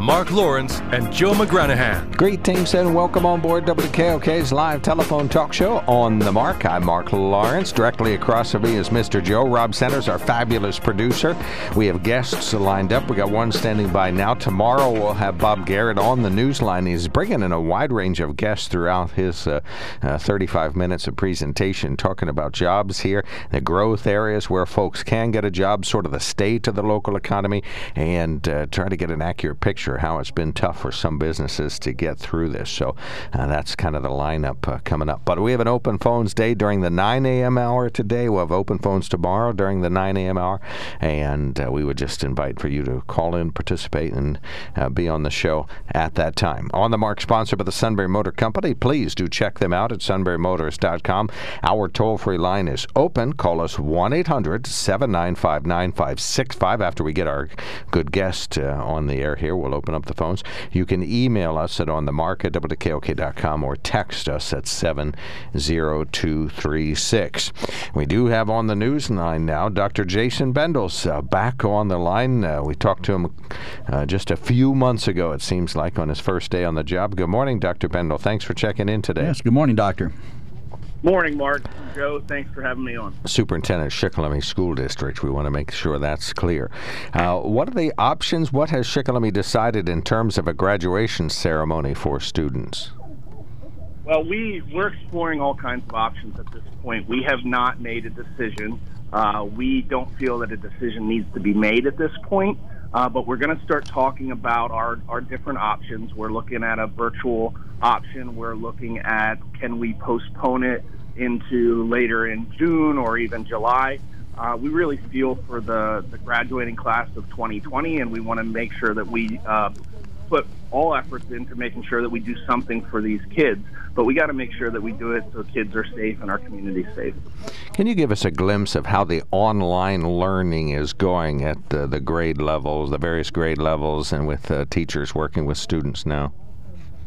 Mark Lawrence and Joe McGranahan. Greetings and welcome on board WKOK's live telephone talk show on the mark. I'm Mark Lawrence. Directly across from me is Mr. Joe. Rob Centers, our fabulous producer. We have guests lined up. We got one standing by now. Tomorrow we'll have Bob Garrett on the news line. He's bringing in a wide range of guests throughout his uh, uh, 35 minutes of presentation, talking about jobs here, the growth areas where folks can get a job, sort of the state of the local economy, and uh, try to get an accurate picture how it's been tough for some businesses to get through this. So uh, that's kind of the lineup uh, coming up. But we have an open phones day during the 9 a.m. hour today. We'll have open phones tomorrow during the 9 a.m. hour. And uh, we would just invite for you to call in, participate, and uh, be on the show at that time. On the mark, sponsored by the Sunbury Motor Company. Please do check them out at sunburymotors.com. Our toll free line is open. Call us 1 800 795 9565 after we get our good guest uh, on the air here. We'll open up the phones. You can email us at onthemark at or text us at 70236. We do have on the news line now Dr. Jason Bendle's uh, back on the line. Uh, we talked to him uh, just a few months ago, it seems like, on his first day on the job. Good morning, Dr. Bendle. Thanks for checking in today. Yes, good morning, Doctor. Morning, Mark. And Joe, thanks for having me on. Superintendent Shikellamy School District. We want to make sure that's clear. Uh, what are the options? What has Shikellamy decided in terms of a graduation ceremony for students? Well, we we're exploring all kinds of options at this point. We have not made a decision. Uh, we don't feel that a decision needs to be made at this point. Uh, but we're going to start talking about our, our different options. We're looking at a virtual option. We're looking at can we postpone it into later in June or even July. Uh, we really feel for the, the graduating class of 2020, and we want to make sure that we uh, put all efforts into making sure that we do something for these kids. But we got to make sure that we do it so kids are safe and our community safe. Can you give us a glimpse of how the online learning is going at uh, the grade levels, the various grade levels, and with uh, teachers working with students now?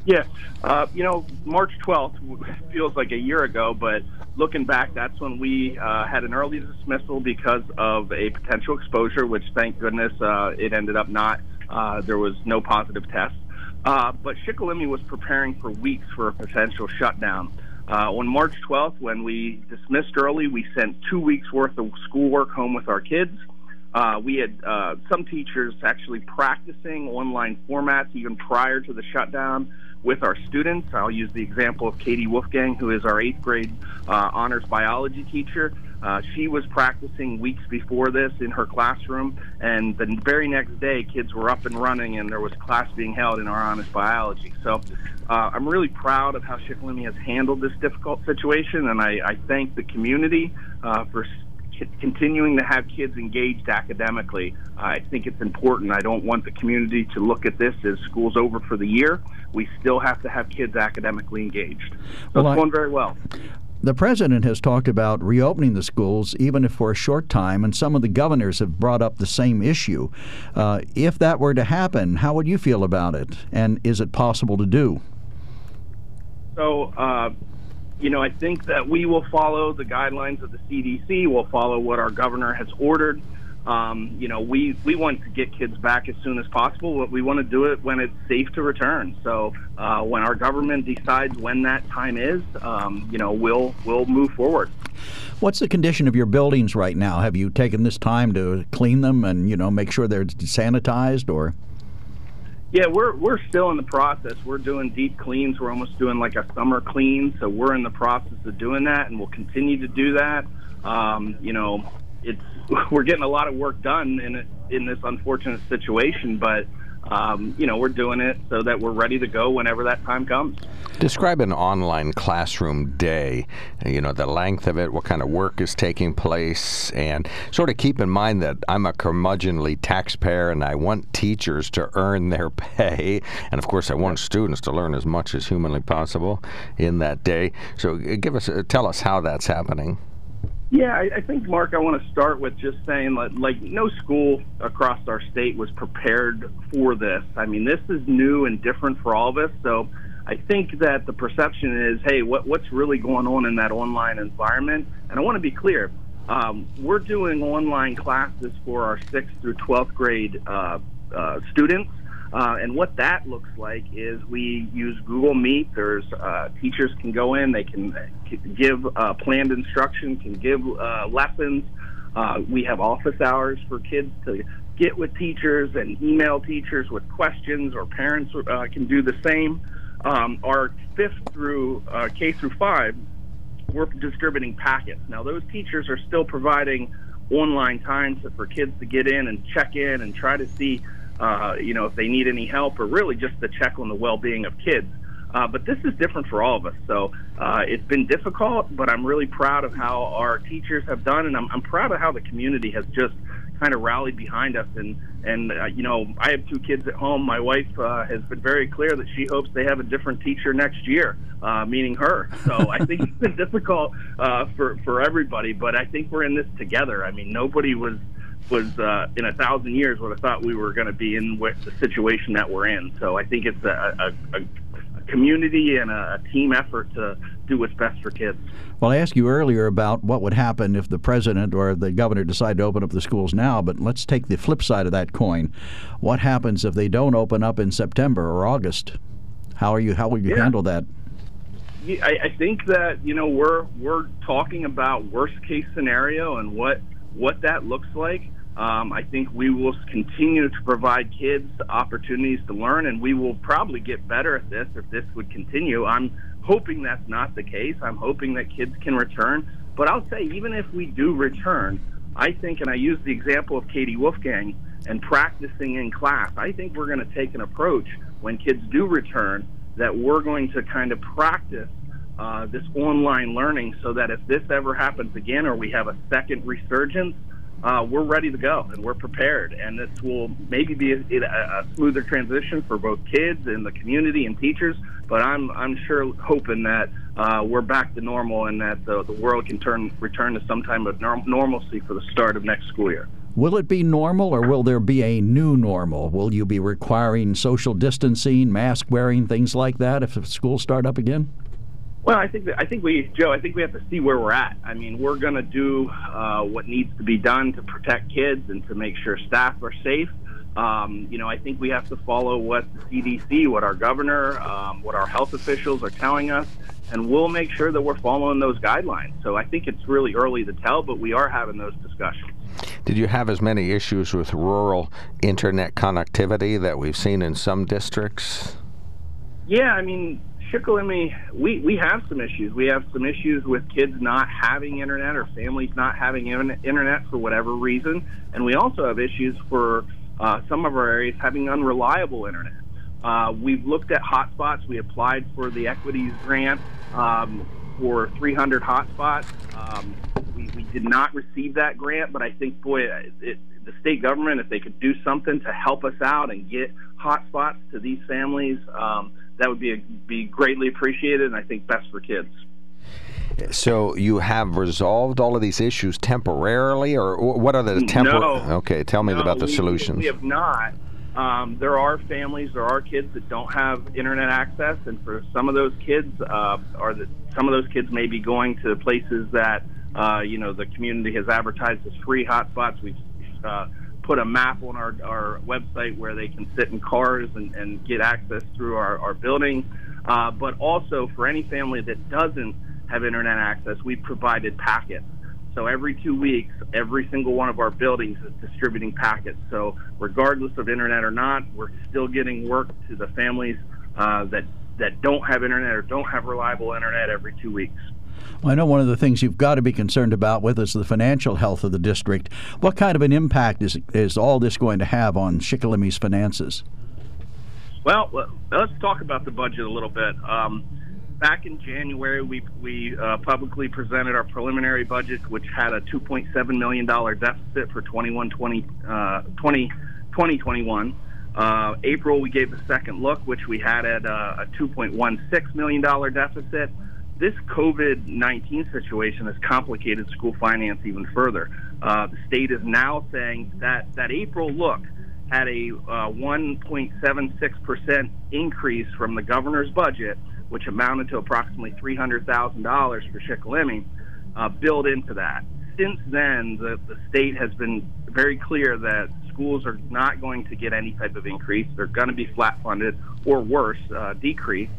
Yes. Uh, you know, March 12th feels like a year ago, but looking back, that's when we uh, had an early dismissal because of a potential exposure, which thank goodness uh, it ended up not. Uh, there was no positive test. Uh, but Shikellamy was preparing for weeks for a potential shutdown. Uh, on March 12th, when we dismissed early, we sent two weeks worth of schoolwork home with our kids. Uh, we had uh, some teachers actually practicing online formats even prior to the shutdown with our students. I'll use the example of Katie Wolfgang, who is our eighth grade uh, honors biology teacher. Uh, she was practicing weeks before this in her classroom, and the very next day, kids were up and running, and there was class being held in our honors biology. So uh, I'm really proud of how Shikellamy has handled this difficult situation, and I, I thank the community uh, for continuing to have kids engaged academically. I think it's important. I don't want the community to look at this as school's over for the year. We still have to have kids academically engaged. So well, it's going very well. The president has talked about reopening the schools, even if for a short time, and some of the governors have brought up the same issue. Uh, if that were to happen, how would you feel about it? And is it possible to do? So, uh, you know, I think that we will follow the guidelines of the CDC. We'll follow what our governor has ordered. Um, you know, we, we want to get kids back as soon as possible. But we want to do it when it's safe to return. So uh, when our government decides when that time is, um, you know, we'll we'll move forward. What's the condition of your buildings right now? Have you taken this time to clean them and you know make sure they're sanitized or? Yeah, we're we're still in the process. We're doing deep cleans. We're almost doing like a summer clean. So we're in the process of doing that, and we'll continue to do that. Um, you know, it's we're getting a lot of work done in in this unfortunate situation, but um, you know, we're doing it so that we're ready to go whenever that time comes. Describe an online classroom day. You know, the length of it, what kind of work is taking place, and sort of keep in mind that I'm a curmudgeonly taxpayer and I want teachers to earn their pay. And of course, I want students to learn as much as humanly possible in that day. So, give us, tell us how that's happening. Yeah, I, I think, Mark, I want to start with just saying that, like, no school across our state was prepared for this. I mean, this is new and different for all of us. So I think that the perception is, hey, what, what's really going on in that online environment? And I want to be clear. Um, we're doing online classes for our 6th through 12th grade uh, uh, students. Uh, and what that looks like is we use Google Meet. There's uh, teachers can go in, they can give uh, planned instruction, can give uh, lessons. Uh, we have office hours for kids to get with teachers and email teachers with questions, or parents uh, can do the same. Um, our fifth through K through five, we're distributing packets. Now, those teachers are still providing online time for kids to get in and check in and try to see uh, you know, if they need any help or really just to check on the well-being of kids. Uh, but this is different for all of us. So uh, it's been difficult, but I'm really proud of how our teachers have done, and I'm, I'm proud of how the community has just kind of rallied behind us. And and uh, you know, I have two kids at home. My wife uh, has been very clear that she hopes they have a different teacher next year, uh, meaning her. So I think it's been difficult uh, for for everybody, but I think we're in this together. I mean, nobody was was uh, in a thousand years would have thought we were going to be in the situation that we're in. So I think it's a, a, a community and a, team effort to do what's best for kids. Well, I asked you earlier about what would happen if the president or the governor decide to open up the schools now, but let's take the flip side of that coin. What happens if they don't open up in September or August? How are you? How will you yeah. handle that? I, I think that you know we're we're talking about worst case scenario and what what that looks like. Um, I think we will continue to provide kids opportunities to learn, and we will probably get better at this if this would continue. I'm hoping that's not the case. I'm hoping that kids can return. But I'll say, even if we do return, I think, and I use the example of Katie Wolfgang and practicing in class, I think we're going to take an approach when kids do return that we're going to kind of practice uh, this online learning so that if this ever happens again or we have a second resurgence, uh, we're ready to go and we're prepared. And this will maybe be a, a, smoother transition for both kids and the community and teachers. But I'm I'm sure hoping that uh, we're back to normal and that the, the world can turn return to some type of norm- normalcy for the start of next school year. Will it be normal or will there be a new normal? Will you be requiring social distancing, mask wearing, things like that if schools start up again? Well, I think that, I think we, Joe. I think we have to see where we're at. I mean, we're going to do uh, what needs to be done to protect kids and to make sure staff are safe. Um, you know, I think we have to follow what the CDC, what our governor, um, what our health officials are telling us, and we'll make sure that we're following those guidelines. So I think it's really early to tell, but we are having those discussions. Did you have as many issues with rural internet connectivity that we've seen in some districts? Yeah, I mean, Shikellamy, we, we have some issues. We have some issues with kids not having internet or families not having internet for whatever reason. And we also have issues for uh, some of our areas having unreliable internet. Uh, we've looked at hotspots. We applied for the equities grant um, for 300 hotspots. Um, we, we did not receive that grant, but I think, boy, it, it, the state government, if they could do something to help us out and get hotspots to these families, um, that would be a, be greatly appreciated, and I think best for kids. So you have resolved all of these issues temporarily, or what are the temporary? No, okay, tell me no, about the we, solutions. We have not. Um, there are families, there are kids that don't have internet access, and for some of those kids, uh, or that some of those kids may be going to places that uh, you know the community has advertised as free hotspots. We've uh, put a map on our, our website where they can sit in cars and, and get access through our, our building. Uh, but also for any family that doesn't have internet access, we've provided packets. So every two weeks, every single one of our buildings is distributing packets. So regardless of internet or not, we're still getting work to the families uh, that that don't have internet or don't have reliable internet every two weeks. Well, I know one of the things you've got to be concerned about with is the financial health of the district. What kind of an impact is is all this going to have on Shikellamy's finances? Well, let's talk about the budget a little bit. Um, back in January, we we uh, publicly presented our preliminary budget, which had a 2.7 million dollar deficit for 21 20, uh, 20 2021. Uh, April, we gave the second look, which we had at uh, a $2.16 million deficit. This COVID 19 situation has complicated school finance even further. Uh, the state is now saying that that April look had a uh, 1.76% increase from the governor's budget, which amounted to approximately $300,000 for Shikellamy, uh, built into that. Since then, the, the state has been very clear that schools are not going to get any type of increase. They're going to be flat funded or worse, uh, decrease.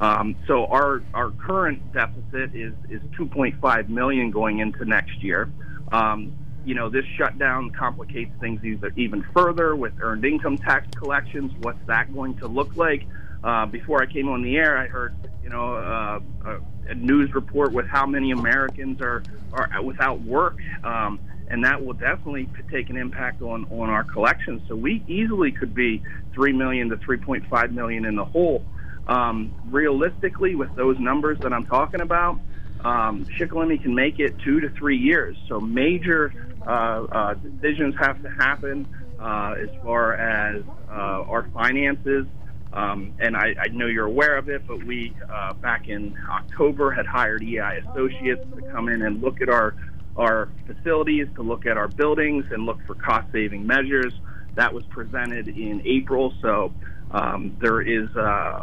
Um, so our our current deficit is is 2.5 million going into next year. Um, you know, this shutdown complicates things even, even further with earned income tax collections. What's that going to look like? Uh, before I came on the air, I heard, you know, uh, a, a, news report with how many Americans are, are without work. Um, and that will definitely take an impact on, on our collections. So we easily could be 3 million to 3.5 million in the hole. Um, realistically, with those numbers that I'm talking about, um, Shikellamy can make it two to three years. So major uh, uh, decisions have to happen uh, as far as uh, our finances. Um, and I, I, know you're aware of it, but we uh, back in October had hired EI Associates to come in and look at our our facilities, to look at our buildings, and look for cost saving measures. That was presented in April, so um, there is a,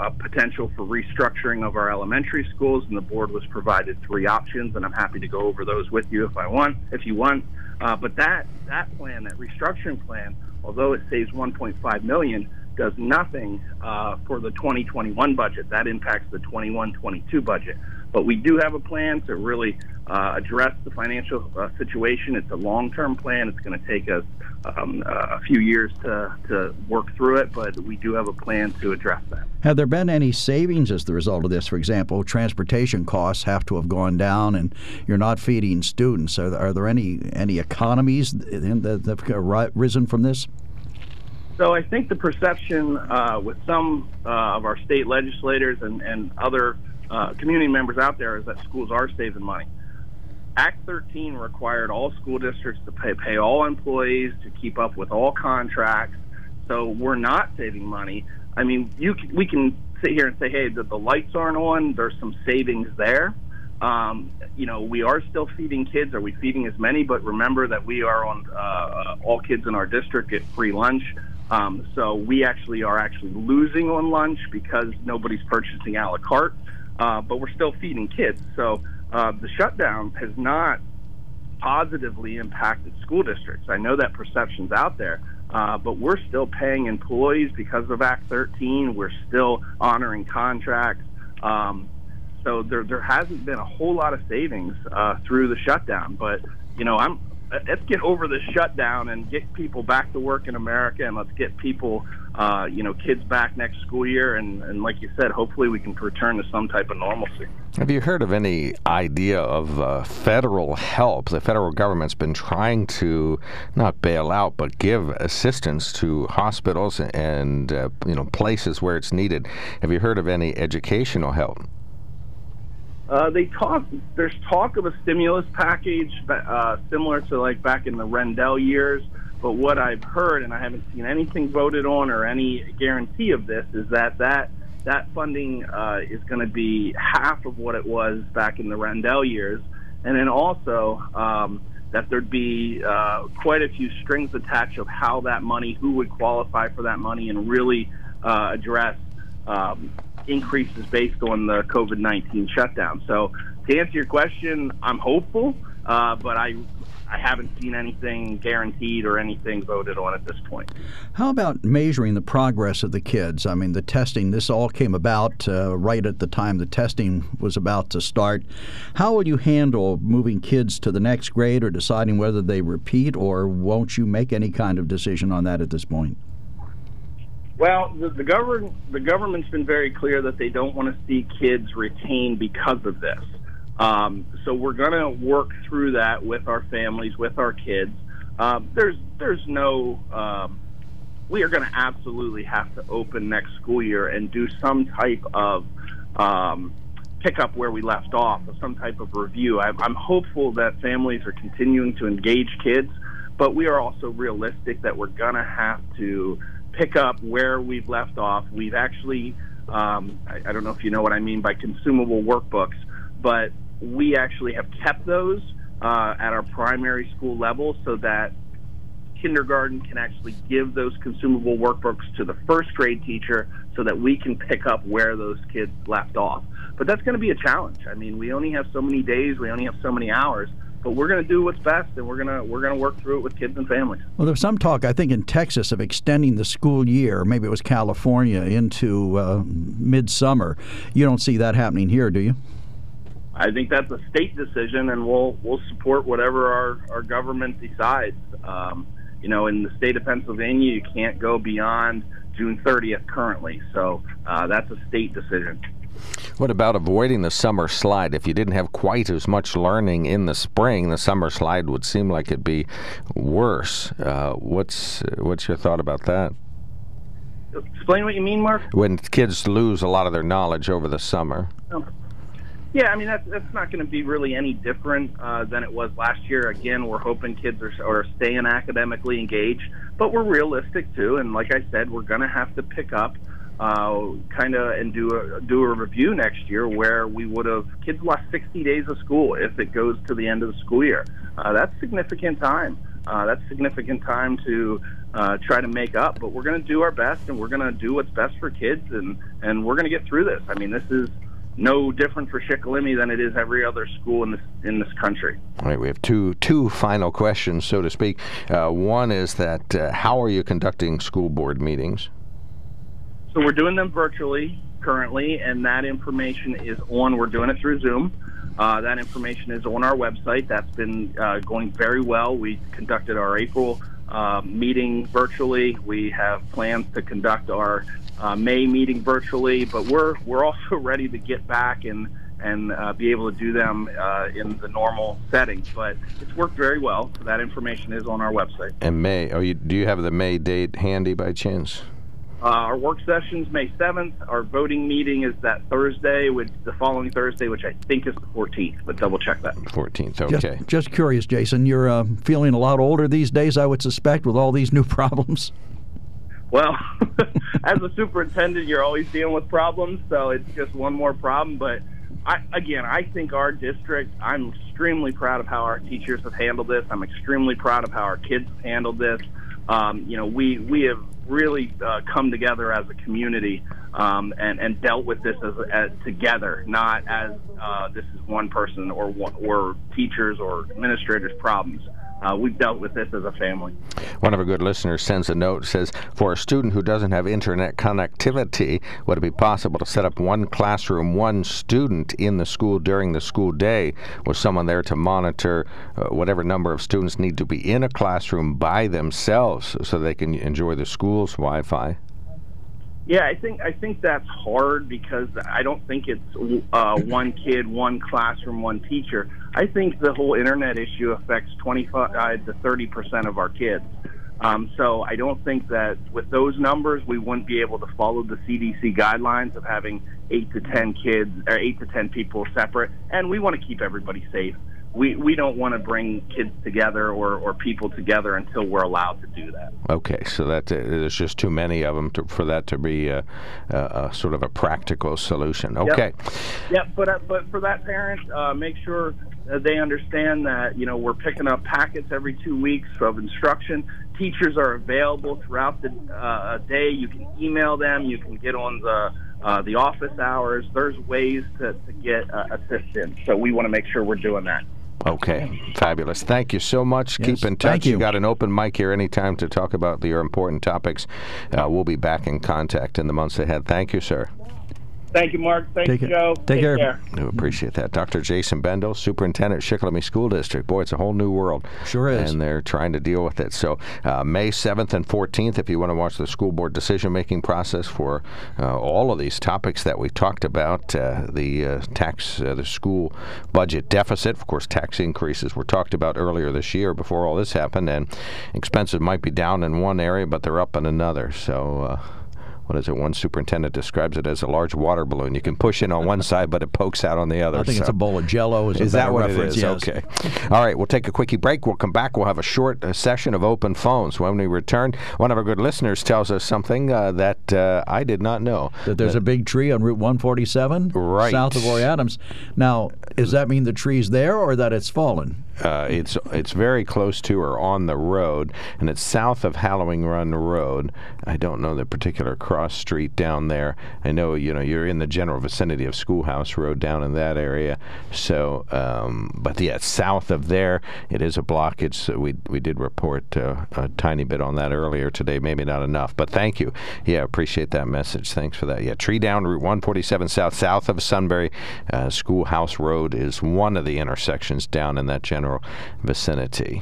a, potential for restructuring of our elementary schools, and the board was provided three options, and I'm happy to go over those with you if I want, if you want. Uh, but that that plan, that restructuring plan, although it saves 1.5 million, does nothing uh, for the 2021 budget. That impacts the 21-22 budget. But we do have a plan to really uh, address the financial uh, situation. It's a long-term plan. It's going to take us um, a few years to, to work through it, but we do have a plan to address that. Have there been any savings as the result of this? For example, transportation costs have to have gone down, and you're not feeding students. Are, are there any any economies that have risen from this? So I think the perception uh, with some uh, of our state legislators and, and other uh, community members out there is that schools are saving money. Act 13 required all school districts to pay, pay all employees to keep up with all contracts. So we're not saving money. I mean, you we can sit here and say, hey, the, the lights aren't on. There's some savings there. Um, you know, we are still feeding kids. Are we feeding as many? But remember that we are on uh, uh all kids in our district get free lunch. Um, so we actually are actually losing on lunch because nobody's purchasing a la carte. Uh, but we're still feeding kids. So uh, the shutdown has not positively impacted school districts. I know that perception's out there, uh, but we're still paying employees because of Act 13. We're still honoring contracts. Um, so there, there hasn't been a whole lot of savings uh, through the shutdown. But you know, I'm let's get over the shutdown and get people back to work in America, and let's get people, uh, you know, kids back next school year. And, and like you said, hopefully we can return to some type of normalcy. Have you heard of any idea of uh, federal help? The federal government's been trying to not bail out, but give assistance to hospitals and uh, you know places where it's needed. Have you heard of any educational help? Uh, they talk. There's talk of a stimulus package uh, similar to like back in the Rendell years. But what I've heard, and I haven't seen anything voted on or any guarantee of this, is that that that funding uh, is going to be half of what it was back in the Rendell years, and then also um, that there'd be uh, quite a few strings attached of how that money, who would qualify for that money, and really uh, address um, increases based on the COVID 19 shutdown. So, to answer your question, I'm hopeful, uh, but I I haven't seen anything guaranteed or anything voted on at this point. How about measuring the progress of the kids? I mean, the testing, this all came about uh, right at the time the testing was about to start. How will you handle moving kids to the next grade or deciding whether they repeat, or won't you make any kind of decision on that at this point? Well, the, the government the government's been very clear that they don't want to see kids retained because of this. Um, so we're going to work through that with our families, with our kids. Um, there's there's no um, we are going to absolutely have to open next school year and do some type of um, pick up where we left off, or some type of review. I'm, I'm hopeful that families are continuing to engage kids, but we are also realistic that we're going to have to pick up where we've left off. We've actually, um, I, I don't know if you know what I mean by consumable workbooks, but we actually have kept those uh, at our primary school level so that kindergarten can actually give those consumable workbooks to the first grade teacher so that we can pick up where those kids left off. But that's going to be a challenge. I mean, we only have so many days, we only have so many hours, but we're going to do what's best and we're going to we're going to work through it with kids and families. Well, there's some talk, I think, in Texas of extending the school year. Maybe it was California into uh, midsummer. You don't see that happening here, do you? I think that's a state decision, and we'll we'll support whatever our our government decides. Um, you know, in the state of Pennsylvania, you can't go beyond June 30th currently, so uh, that's a state decision. What about avoiding the summer slide? If you didn't have quite as much learning in the spring, the summer slide would seem like it'd be worse. Uh, what's what's your thought about that? Explain what you mean, Mark. When kids lose a lot of their knowledge over the summer. Oh. Yeah, I mean that's that's not going to be really any different uh, than it was last year. Again, we're hoping kids are, are staying academically engaged, but we're realistic too. And like I said, we're going to have to pick up uh, kind of and do a do a review next year where we would have kids lost 60 days of school if it goes to the end of the school year. Uh, that's significant time. Uh, that's significant time to uh, try to make up. But we're going to do our best, and we're going to do what's best for kids, and and we're going to get through this. I mean, this is no different for Shikellamy than it is every other school in this in this country. All right, we have two two final questions, so to speak. Uh, one is that uh, how are you conducting school board meetings? So we're doing them virtually currently, and that information is on. We're doing it through Zoom. Uh, that information is on our website. That's been uh, going very well. We conducted our April uh, meeting virtually. We have plans to conduct our uh, May meeting virtually, but we're we're also ready to get back and and uh, be able to do them uh, in the normal settings. But it's worked very well. So that information is on our website. And May, oh, you, do you have the May date handy by chance? Uh, our work session's May 7th. Our voting meeting is that Thursday, which the following Thursday, which I think is the 14th, but double check that. 14th, okay. Just, just curious, Jason. You're uh, feeling a lot older these days, I would suspect, with all these new problems. Well, as a superintendent, you're always dealing with problems, so it's just one more problem. But I, again, I think our district, I'm extremely proud of how our teachers have handled this. I'm extremely proud of how our kids have handled this. Um, you know, we, we have really uh, come together as a community um, and, and dealt with this as, as together, not as uh, this is one person or, or teachers or administrators' problems uh, we've dealt with this as a family. One of our good listeners sends a note says, For a student who doesn't have internet connectivity, would it be possible to set up one classroom, one student in the school during the school day with someone there to monitor uh, whatever number of students need to be in a classroom by themselves so they can enjoy the school's Wi Fi? Yeah, I think I think that's hard because I don't think it's uh, one kid, one classroom, one teacher. I think the whole internet issue affects 25 to 30 percent of our kids. Um, so I don't think that with those numbers we wouldn't be able to follow the CDC guidelines of having eight to ten kids or eight to ten people separate. And we want to keep everybody safe we, we don't want to bring kids together or, or people together until we're allowed to do that. Okay, so that uh, there's just too many of them to, for that to be a, a, a, sort of a practical solution. Okay. Yep, yep but uh, but for that parent, uh, make sure they understand that you know we're picking up packets every two weeks of instruction. Teachers are available throughout the uh, day. You can email them. You can get on the uh, the office hours. There's ways to, to get uh, assistance. So we want to make sure we're doing that. Okay, fabulous. Thank you so much. Yes, Keep in touch. You. you. got an open mic here anytime to talk about your important topics. Uh, we'll be back in contact in the months ahead. Thank you, sir. Thank you, Mark. Thank Take you, care. Joe. Take care. We appreciate that. Dr. Jason Bendle, Superintendent, Shikellamy School District. Boy, it's a whole new world. Sure is. And they're trying to deal with it. So, uh, May 7th and 14th, if you want to watch the school board decision making process for uh, all of these topics that we talked about uh, the uh, tax, uh, the school budget deficit, of course, tax increases were talked about earlier this year before all this happened, and expenses might be down in one area, but they're up in another. So, uh, what is it? One superintendent describes it as a large water balloon. You can push in on one side, but it pokes out on the other. I think so. it's a bowl of Jello. Is, Is that what reference. it is? Yes. Okay. All right. We'll take a quickie break. We'll come back. We'll have a short uh, session of open phones. When we return, one of our good listeners tells us something uh, that uh, I did not know. That there's a big tree on Route 147 Right. south of Roy Adams. Now, does that mean the tree's there or that it's fallen? Uh, it's it's very close to or on the road, and it's south of Hallowing Run Road. I don't know the particular cross street down there. I know you know you're in the general vicinity of Schoolhouse Road down in that area. So, um, but yeah, south of there, it is a blockage. So we we did report uh, a tiny bit on that earlier today. Maybe not enough, but thank you. Yeah, appreciate that message. Thanks for that. Yeah, tree down Route 147 south, south of Sunbury. Uh, Schoolhouse Road is one of the intersections down in that general vicinity.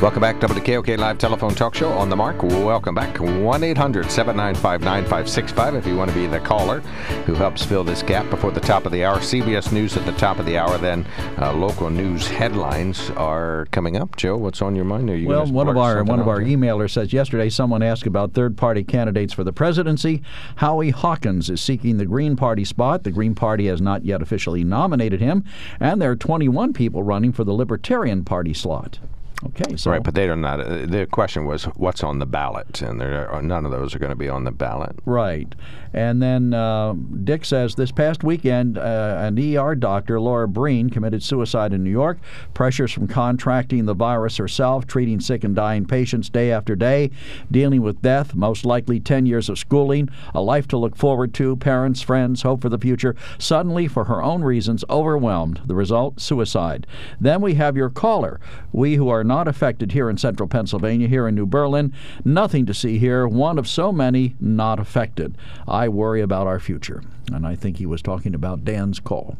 Welcome back to WKOK Live Telephone Talk Show on the mark. Welcome back. 1 800 795 9565 if you want to be the caller who helps fill this gap before the top of the hour. CBS News at the top of the hour, then uh, local news headlines are coming up. Joe, what's on your mind? Are you Well, one of our one of our there? emailers says yesterday someone asked about third-party candidates for the presidency. Howie Hawkins is seeking the Green Party spot. The Green Party has not yet officially nominated him, and there are 21 people running for the Libertarian Party slot. Okay, so Right, but they are not. Uh, the question was what's on the ballot, and there are, none of those are going to be on the ballot. Right. And then uh, Dick says this past weekend, uh, an ER doctor, Lorna Breen, committed suicide in New York. Pressures from contracting the virus herself, treating sick and dying patients day after day, dealing with death, most likely 10 years of schooling, a life to look forward to, parents, friends, hope for the future. Suddenly, for her own reasons, overwhelmed. The result, suicide. Then we have your caller. We who are not affected here in central Pennsylvania, here in New Berlin, nothing to see here, one of so many not affected. I worry about our future. And I think he was talking about Dan's call.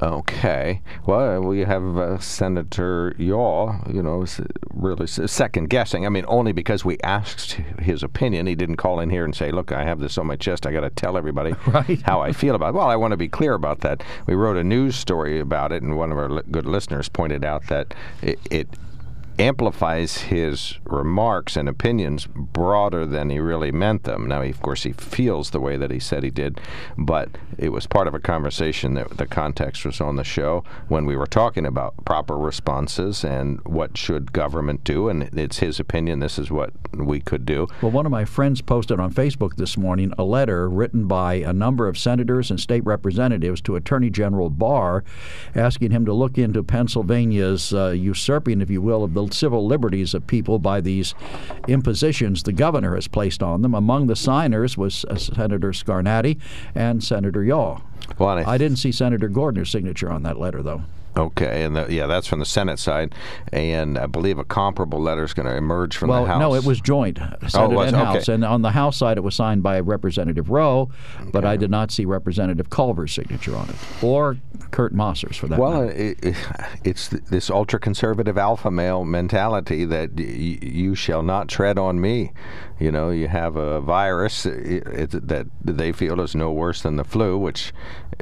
Okay. Well, we have uh, Senator Yaw, you know, really second guessing. I mean, only because we asked his opinion. He didn't call in here and say, look, I have this on my chest. I got to tell everybody Right. how I feel about it. Well, I want to be clear about that. We wrote a news story about it, and one of our li- good listeners pointed out that it, it amplifies his remarks and opinions broader than he really meant them. Now, he, of course, he feels the way that he said he did, but it was part of a conversation that the context was on the show when we were talking about proper responses and what should government do, and it's his opinion. This is what we could do. Well, one of my friends posted on Facebook this morning a letter written by a number of senators and state representatives to Attorney General Barr asking him to look into Pennsylvania's uh, usurping, if you will, of the civil liberties of people by these impositions the governor has placed on them. Among the signers was uh, Senator Scarnati and Senator Yaw. Well, I I didn't see Senator Gordner's signature on that letter, though. Okay, and the, yeah, that's from the Senate side, and I believe a comparable letter is going to emerge from Well, the House. no, it was joint, oh, Senate was? and House. Okay. And on the House side, it was signed by Representative Rowe, but I did not see Representative Culver's signature on it, or Kurt Masser's for that Well, it, it, it's th- this ultra conservative alpha male mentality that y- you shall not tread on me. You know, you have a virus it, that they feel is no worse than the flu, which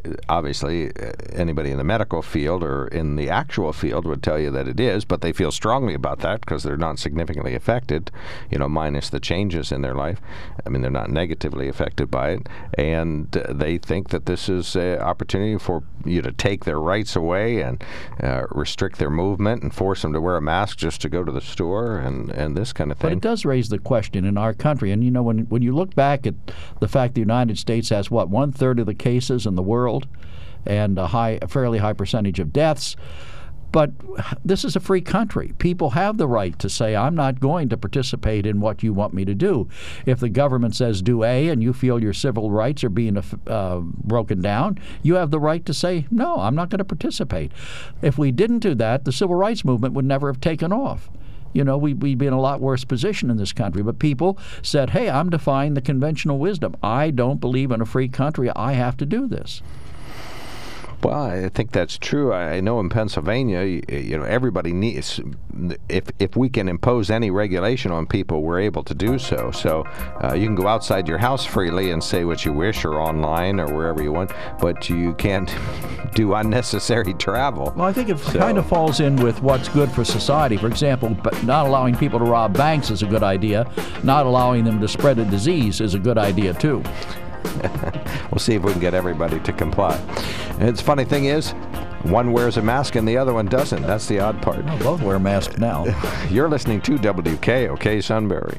uh, obviously uh, anybody in the medical field or in the actual field would tell you that it is, but they feel strongly about that because they're not significantly affected, you know, minus the changes in their life. I mean, they're not negatively affected by it, and uh, they think that this is an opportunity for you to take their rights away and uh, restrict their movement and force them to wear a mask just to go to the store and, and this kind of thing. But it does raise the question in our country, and you know, when when you look back at the fact the United States has what one third of the cases in the world, and a high, a fairly high percentage of deaths. But this is a free country. People have the right to say, I'm not going to participate in what you want me to do. If the government says do A and you feel your civil rights are being uh, broken down, you have the right to say, no, I'm not going to participate. If we didn't do that, the civil rights movement would never have taken off you know, we, would be in a lot worse position in this country. But people said, hey, I'm defying the conventional wisdom. I don't believe in a free country. I have to do this. Well, I think that's true. I know in Pennsylvania, you, you, know, everybody needs. If if we can impose any regulation on people, we're able to do so. So uh, you can go outside your house freely and say what you wish, or online, or wherever you want, but you can't do unnecessary travel. Well, I think it so. kind of falls in with what's good for society. For example, not allowing people to rob banks is a good idea. Not allowing them to spread a disease is a good idea too. we'll see if we can get everybody to comply. It's funny thing is, one wears a mask and the other one doesn't. That's the odd part. Well, both wear masks now. You're listening to WKOK Sunbury.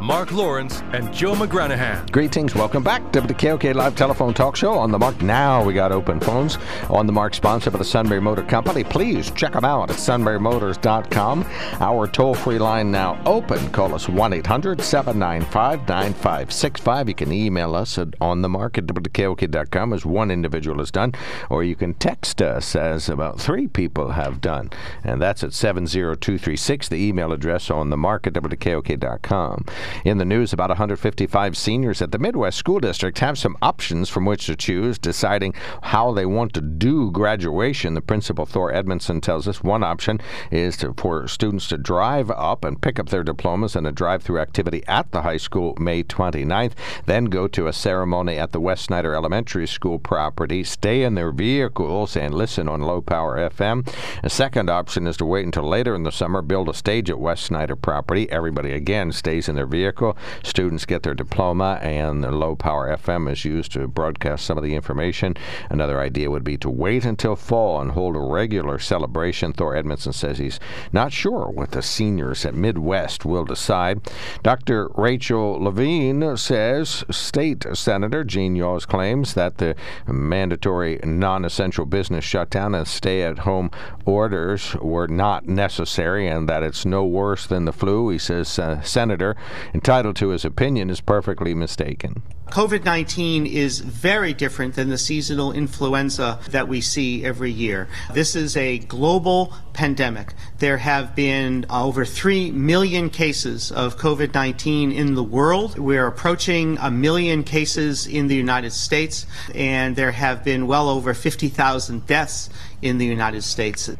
Mark Lawrence, and Joe McGranahan. Greetings. Welcome back to the KOK Live Telephone Talk Show. On the Mark now, we got open phones. On the Mark, sponsored by the Sunbury Motor Company. Please check them out at sunburymotors.com. Our toll free line now open. Call us 1 800 795 9565. You can email us at onthemark at WKOK.com, as one individual has done, or you can text us, as about three people have done. And that's at 70236, the email address on the mark at WKOK.com. In the news, about 155 seniors at the Midd-West School District have some options from which to choose, deciding how they want to do graduation. The principal, Thor Edmondson, tells us one option is to, for students to drive up and pick up their diplomas in a drive through activity at the high school May 29th, then go to a ceremony at the West Snyder Elementary School property, stay in their vehicles, and listen on low power FM. A second option is to wait until later in the summer, build a stage at West Snyder property. Everybody again stays in their. Students get their diploma, and the low power FM is used to broadcast some of the information. Another idea would be to wait until fall and hold a regular celebration. Thor Edmondson says he's not sure what the seniors at Midd-West will decide. Dr. Rachel Levine says State Senator Gene Yaw's claims that the mandatory non essential business shutdown and stay at home orders were not necessary and that it's no worse than the flu. He says uh, Senator entitled to his opinion is perfectly mistaken. COVID 19 is very different than the seasonal influenza that we see every year. This is a global pandemic. There have been uh, over 3 million cases of COVID 19 in the world. We're approaching a million cases in the United States, and there have been well over 50,000 deaths in the United States.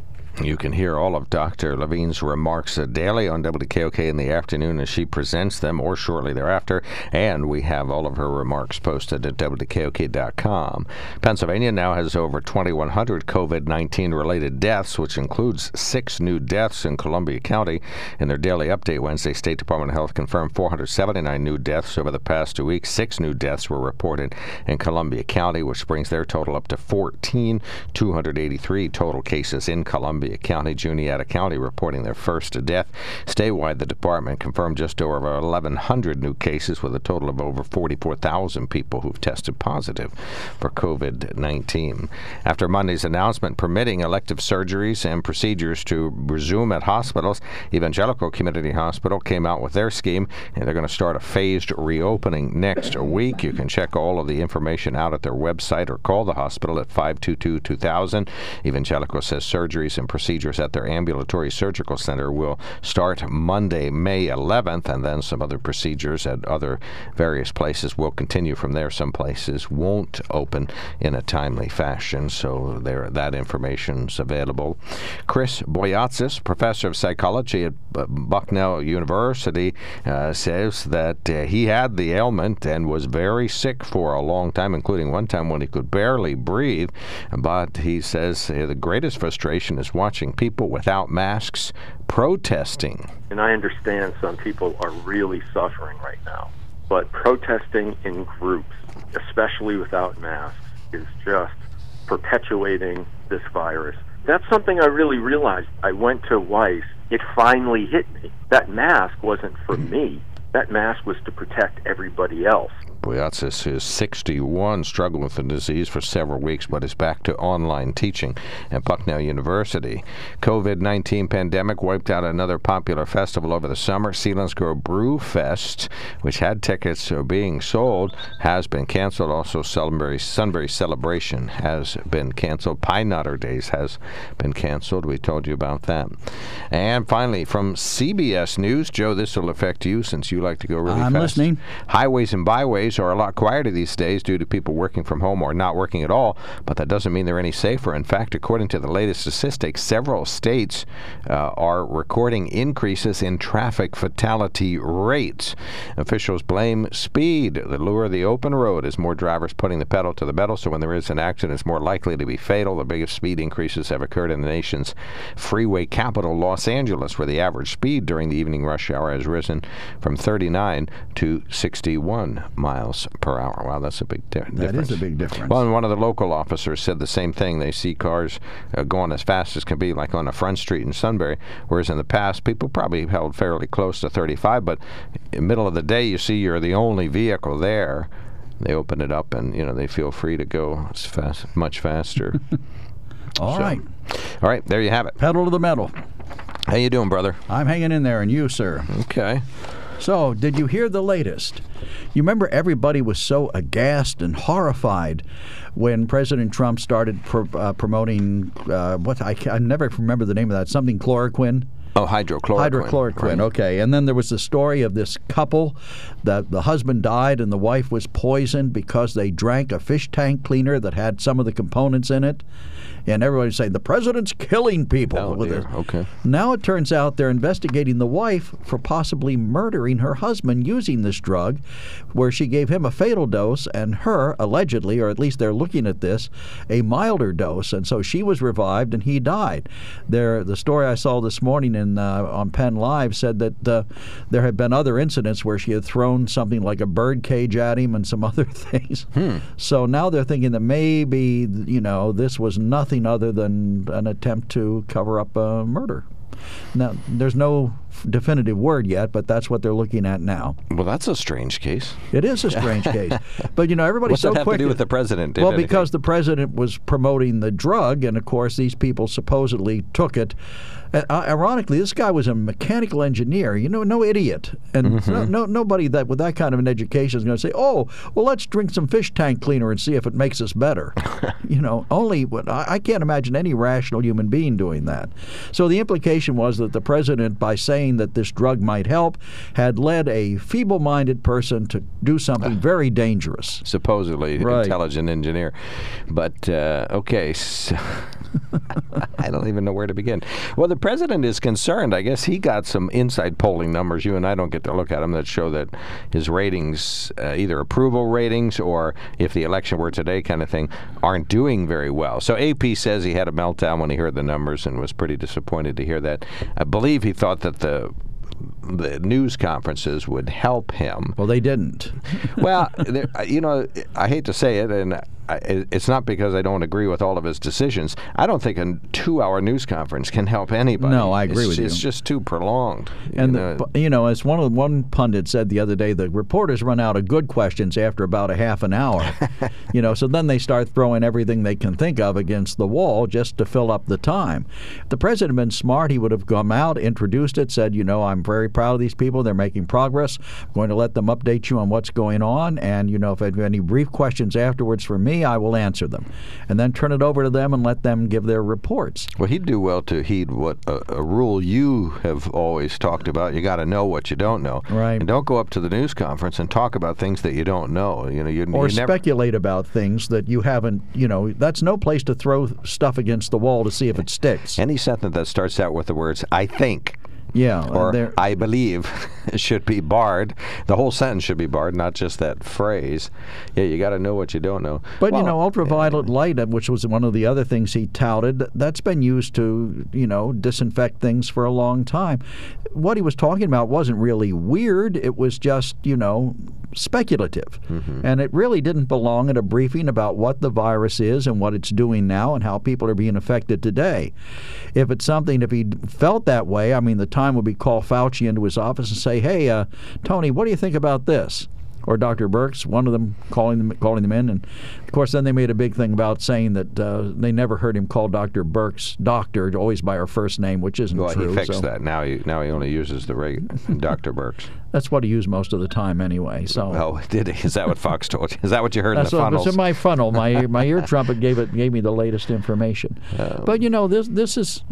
You can hear all of Dr. Levine's remarks daily on WKOK in the afternoon as she presents them or shortly thereafter. And we have all of her remarks posted at WKOK.com. Pennsylvania now has over 2,100 COVID 19 related deaths, which includes six new deaths in Columbia County. In their daily update Wednesday, State Department of Health confirmed 479 new deaths over the past two weeks. Six new deaths were reported in Columbia County, which brings their total up to 14, 283 total cases in Columbia. Columbia County, Juniata County reporting their first death. Statewide, the department confirmed just over 1,100 new cases with a total of over 44,000 people who've tested positive for COVID 19. After Monday's announcement permitting elective surgeries and procedures to resume at hospitals, Evangelical Community Hospital came out with their scheme, and they're going to start a phased reopening next week. You can check all of the information out at their website or call the hospital at 522 2000. Evangelical says surgeries and procedures at their ambulatory surgical center will start Monday, May 11th, and then some other procedures at other various places will continue from there. Some places won't open in a timely fashion, so there that information's available. Chris Boyatzis, professor of psychology at Bucknell University, uh, says that uh, he had the ailment and was very sick for a long time, including one time when he could barely breathe. But he says uh, the greatest frustration is watching people without masks protesting. And I understand some people are really suffering right now, but protesting in groups, especially without masks, is just perpetuating this virus. That's something I really realized. I went to Weis. It finally hit me. That mask wasn't for me. That mask was to protect everybody else. Boyatzis is 61, struggled with the disease for several weeks, but is back to online teaching at Bucknell University. COVID-19 pandemic wiped out another popular festival over the summer. Selinsgrove Brew Fest, which had tickets being sold, has been canceled. Also, Sunbury, Sunbury Celebration has been canceled. Pine Nutter Days has been canceled. We told you about that. And finally, from CBS News, Joe, this will affect you since you like to go really I'm fast. listening. Highways and byways are a lot quieter these days due to people working from home or not working at all, but that doesn't mean they're any safer. In fact, according to the latest statistics, several states uh, are recording increases in traffic fatality rates. Officials blame speed, the lure of the open road, as more drivers putting the pedal to the metal, so when there is an accident, it's more likely to be fatal. The biggest speed increases have occurred in the nation's freeway capital, Los Angeles, where the average speed during the evening rush hour has risen from 39 to 61 miles per hour. Wow, that's a big di- difference. is a big difference. Well, and one of the local officers said the same thing. They see cars uh, going as fast as can be, like on a front street in Sunbury, whereas in the past, people probably held fairly close to 35, but in the middle of the day, you see you're the only vehicle there. They open it up, and you know they feel free to go as fast, much faster. All So- right, All right, there you have it. pedal to the metal. How you doing, brother? I'm hanging in there, and you, sir. Okay. So, did you hear the latest? You remember everybody was so aghast and horrified when President Trump started uh, promoting uh, what I, I never remember the name of that something chloroquine. Oh, hydrochloroquine. Hydrochloroquine. Right. Okay, and then there was the story of this couple that the husband died and the wife was poisoned because they drank a fish tank cleaner that had some of the components in it. And everybody's saying the president's killing people Oh, with dear. it. Okay. Now it turns out they're investigating the wife for possibly murdering her husband using this drug, where she gave him a fatal dose and her, allegedly, or at least they're looking at this, a milder dose. And so she was revived and he died. There, the story I saw this morning in uh, on Penn Live said that uh, there had been other incidents where she had thrown something like a bird cage at him and some other things. So now they're thinking that maybe you know this was nothing other than an attempt to cover up a murder. Now, there's no definitive word yet, but that's what they're looking at now. Well, that's a strange case. It is a strange case, but you know everybody's What's so that have quick. to do with the president? well, anything? because the president was promoting the drug, and of course these people supposedly took it. Uh, ironically, this guy was a mechanical engineer. You know, no idiot, and Mm-hmm. no, no nobody that with that kind of an education is going to say, "Oh, well, let's drink some fish tank cleaner and see if it makes us better." you know, only I, I can't imagine any rational human being doing that. So the implication was that the president, by saying that this drug might help, had led a feeble-minded person to do something very dangerous. supposedly Right. intelligent engineer. But uh, okay, so I don't even know where to begin. Well, the president is concerned. I guess he got some inside polling numbers. You and I don't get to look at them that show that his ratings, uh, either approval ratings or if the election were today kind of thing, aren't doing very well. So AP says he had a meltdown when he heard the numbers and was pretty disappointed to hear that. I believe he thought that the the news conferences would help him Well, they didn't. well, you know, I hate to say it, and it's not because I don't agree with all of his decisions. I don't think a two-hour news conference can help anybody. No, I agree it's, with you. It's just too prolonged. And you know. the, you know, as one of one pundit said the other day, the reporters run out of good questions after about a half an hour. you know, so then they start throwing everything they can think of against the wall just to fill up the time. If the president had been smart, he would have come out, introduced it, said, you know, I'm very proud of these people. They're making progress. I'm going to let them update you on what's going on. And, you know, if I have any brief questions afterwards for me, I will answer them. And then turn it over to them and let them give their reports. Well, he'd do well to heed what a, a rule you have always talked about. You got to know what you don't know, Right. And don't go up to the news conference and talk about things that you don't know. You know, you, Or you never, speculate about things that you haven't, you know, that's no place to throw stuff against the wall to see if it sticks. any sentence that starts out with the words "I think." Yeah. or there- I believe should be barred. The whole sentence should be barred, not just that phrase. Yeah, you got to know what you don't know. But Well, you know, ultraviolet light, uh, which was one of the other things he touted, that's been used to you know disinfect things for a long time. What he was talking about wasn't really weird; it was just you know speculative, and it really didn't belong at a briefing about what the virus is and what it's doing now and how people are being affected today. If it's something, if he felt that way, I mean, the time would be call Fauci into his office and say, "Hey, uh, Tony, what do you think about this?" or Dr. Birx, one of them calling them calling them in, and of course then they made a big thing about saying that uh, they never heard him call Dr. Birx doctor, always by her first name, which isn't Well, true. he fixed so that. Now he now he only uses the reg- Dr. Birx. That's what he used most of the time anyway. So Oh, did he? Is that what Fox told you? Is that what you heard that's in the what funnels? it's in my funnel. My my ear trumpet gave it gave me the latest information. Um, but you know this this is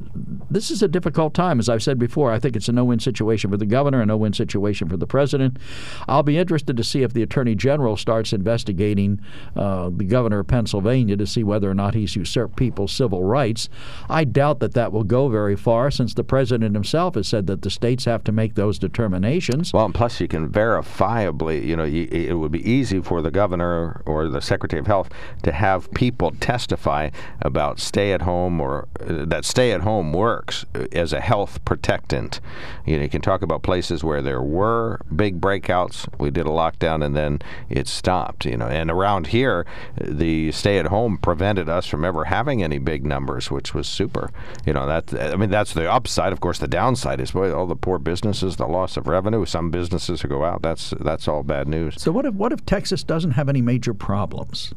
this is a difficult time, as I've said before. I think it's a no-win situation for the governor, a no-win situation for the president. I'll be interested to see if the attorney general starts investigating uh, the governor of Pennsylvania to see whether or not he's usurped people's civil rights. I doubt that that will go very far, since the president himself has said that the states have to make those determinations. Well, and plus you can verifiably, you know, y- it would be easy for the governor or the secretary of health to have people testify about stay at home or uh, that stay at home works as a health protectant. You know, you can talk about places where there were big breakouts. We did a lockdown and then it stopped. You know, and around here, the stay at home prevented us from ever having any big numbers, which was super. You know, that I mean, that's the upside. Of course, the downside is boy, all the poor businesses, the loss of revenue. Some businesses who go out. That's that's all bad news. So what if what if Texas doesn't have any major problems?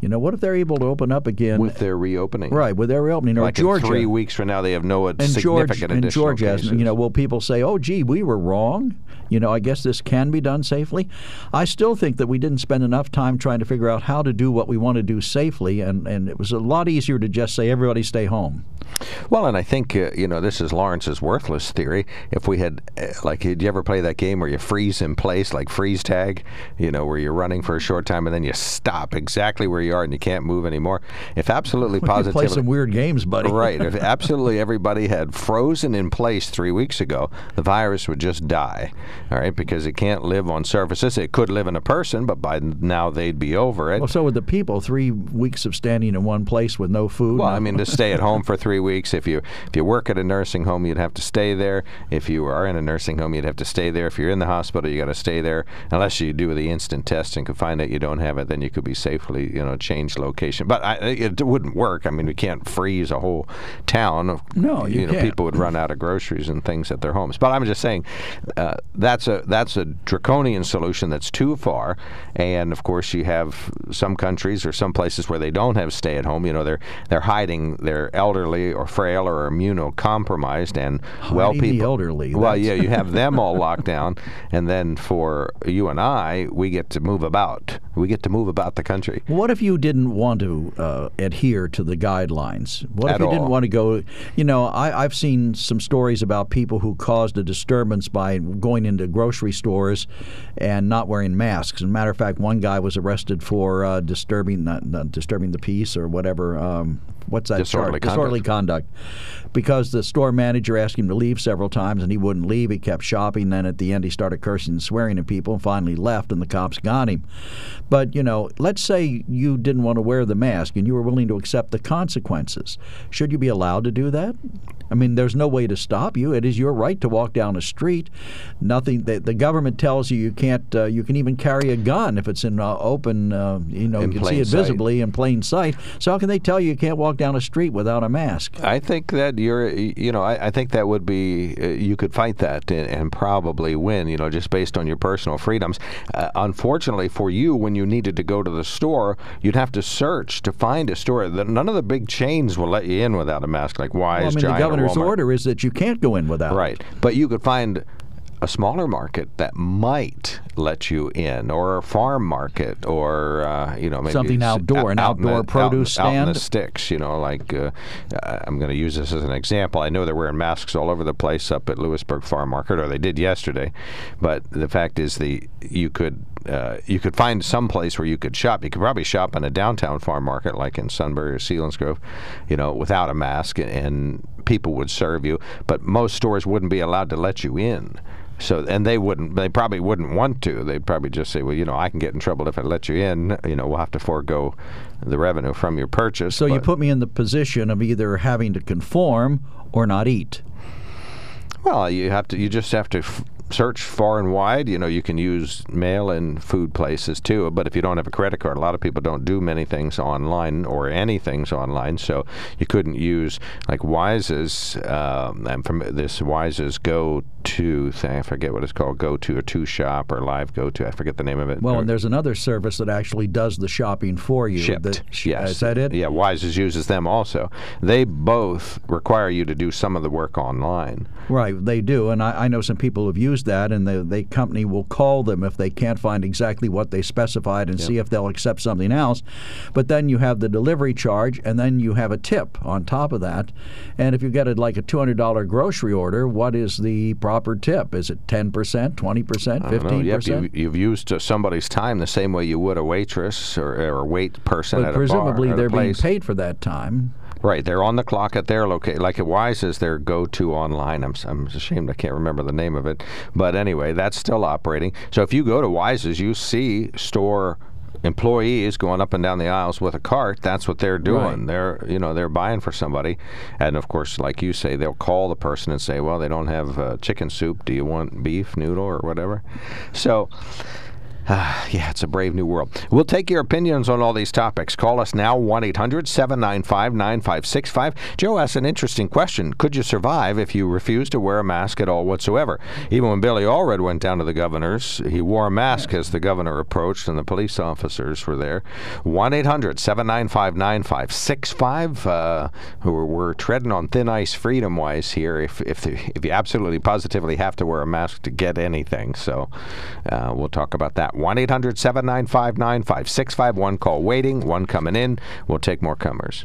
You know, what if they're able to open up again? With their reopening, right, with their reopening, or Like Georgia. three weeks from now, they have no and significant and additional Georgia, cases. you know, will people say, "Oh, gee, we were wrong"? You know, I guess this can be done safely. I still think that we didn't spend enough time trying to figure out how to do what we want to do safely, and, and it was a lot easier to just say, "Everybody stay home." Well, and I think uh, you know this is Lawrence's worthless theory. If we had, uh, like, did you ever play that game where you freeze in place, like freeze tag? You know, where you're running for a short time and then you stop exactly where you are and you can't move anymore. If absolutely You play some weird games, buddy. right? If absolutely everybody had frozen in place three weeks ago, the virus would just die. All right, because it can't live on surfaces. It could live in a person, but by now they'd be over it. Well, so with the people, three weeks of standing in one place with no food. Well, no- I mean, to stay at home for three weeks. If you if you work at a nursing home, you'd have to stay there. If you are in a nursing home, you'd have to stay there. If you're in the hospital, you got to stay there. Unless you do the instant test and can find out you don't have it, then you could be safely, you know, change location. But I, it wouldn't work. I mean, we can't freeze a whole town. No, you know, can't. people would run out of groceries and things at their homes. But I'm just saying, uh, that's a that's a draconian solution that's too far. And of course, you have some countries or some places where they don't have stay at home. You know, they're they're hiding their elderly or frail or immunocompromised and well Hiding the people. elderly, Well, yeah, you have them all locked down, and then for you and I, we get to move about. We get to move about the country. What if you didn't want to uh, adhere to the guidelines? What At if you didn't want to go? You know, I, I've seen some stories about people who caused a disturbance by going into grocery stores and not wearing masks. As a matter of fact, one guy was arrested for uh, disturbing disturbing the peace or whatever. Um, what's that? Disorderly charge? Disorderly conduct. Because the store manager asked him to leave several times and he wouldn't leave. He kept shopping. Then at the end, he started cursing and swearing at people and finally left, and the cops got him. But, you know, let's say you didn't want to wear the mask and you were willing to accept the consequences. Should you be allowed to do that? I mean, there's no way to stop you. It is your right to walk down a street. Nothing. The, the government tells you you can't. Uh, you can even carry a gun if it's in uh, open. Uh, you know, In you can see it sight. visibly in plain sight. So how can they tell you you can't walk down a street without a mask? I think that you're, you know, I, I think that would be, uh, you could fight that and, and probably win, you know, just based on your personal freedoms. Uh, unfortunately for you, when you needed to go to the store, you'd have to search to find a store. The- None of the big chains will let you in without a mask, like Weis, Well, I mean, the Giant, or governor's order is that you can't go in without. Right. But you could find a smaller market that might let you in, or a farm market, or uh, you know maybe Something outdoor, an out the- outdoor out in- produce out in the stand? sticks. You know, like uh, I'm going to use this as an example. I know they're wearing masks all over the place up at Lewisburg Farm Market, or they did yesterday. But the fact is, the you could uh, you could find some place where you could shop. You could probably shop in a downtown farm market, like in Sunbury or Selinsgrove, you know, without a mask, and people would serve you. But most stores wouldn't be allowed to let you in. So and they wouldn't. They probably wouldn't want to. They'd probably just say, "Well, you know, I can get in trouble if I let you in. You know, we'll have to forego the revenue from your purchase." So you put me in the position of either having to conform or not eat. Well, you have to. You just have to f- search far and wide. You know, you can use mail in food places too. But if you don't have a credit card, a lot of people don't do many things online or any things online. So you couldn't use like Weis's. Um, and from this Weis's Go to thing, I forget what it's called. Go to or to shop or live Go to. I forget the name of it. Well, Or- and there's another service that actually does the shopping for you. Shipt. that- sh- yes. Is that it? Yeah, Weis's uses them also. They both require you to do some of the work online. Right, they do, and I, I know some people who've used that, and the, the company will call them if they can't find exactly what they specified and see if they'll accept something else. But then you have the delivery charge, and then you have a tip on top of that. And if you get it like a two hundred dollar grocery order, what is the proper tip? Is it ten percent, twenty percent, I don't fifteen Yep, percent? you, you've used somebody's time the same way you would a waitress or, or a wait person But at a bar. presumably they're being paid for that time. Right, they're on the clock at their location. Like at Weis is their go-to online. I'm, I'm ashamed I can't remember the name of it, but anyway, that's still operating. So if you go to Weis's, you see store employees going up and down the aisles with a cart. That's what they're doing. Right. They're you know they're buying for somebody, and of course, like you say, they'll call the person and say, well, they don't have uh, chicken soup. Do you want beef noodle or whatever? So. Ah, yeah, it's a brave new world. We'll take your opinions on all these topics. Call us now, 1 800 795 9565. Joe asked an interesting question Could you survive if you refused to wear a mask at all whatsoever? Even when Billy Allred went down to the governor's, he wore a mask as the governor approached and the police officers were there. 1 800 795 9565. Uh, we're treading on thin ice freedom wise here if, if, if you absolutely positively have to wear a mask to get anything. So uh, we'll talk about that. 1 800 795 9565. One call waiting, one coming in. We'll take more comers.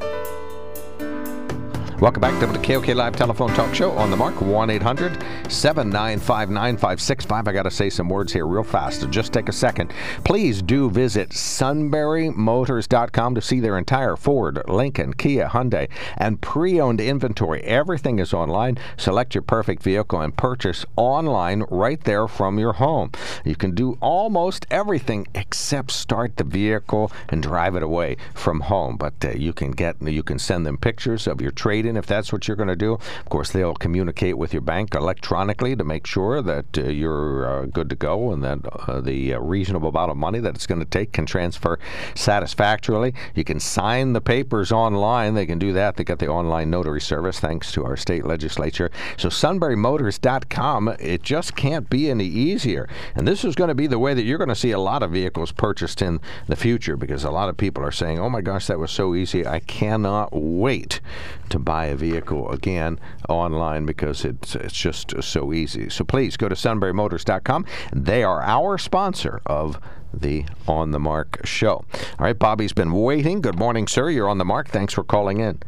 you Welcome back to the KOK Live Telephone Talk Show on the mark, 1 800 795 9565. I got to say some words here real fast, just take a second. Please do visit sunburymotors.com to see their entire Ford, Lincoln, Kia, Hyundai, and pre owned inventory. Everything is online. Select your perfect vehicle and purchase online right there from your home. You can do almost everything except start the vehicle and drive it away from home. But uh, you can get you can send them pictures of your if that's what you're going to do. Of course, they'll communicate with your bank electronically to make sure that uh, you're uh, good to go and that uh, the uh, reasonable amount of money that it's going to take can transfer satisfactorily. You can sign the papers online. They can do that. They got the online notary service thanks to our state legislature. So sunburymotors.com, it just can't be any easier. And this is going to be the way that you're going to see a lot of vehicles purchased in the future because a lot of people are saying, "Oh my gosh, that was so easy. I cannot wait to buy a vehicle again online because it's it's just so easy." So please go to sunburymotors.com. They are our sponsor of the On the Mark show. All right, Bobby's been waiting. Good morning, sir. You're on the mark. Thanks for calling in.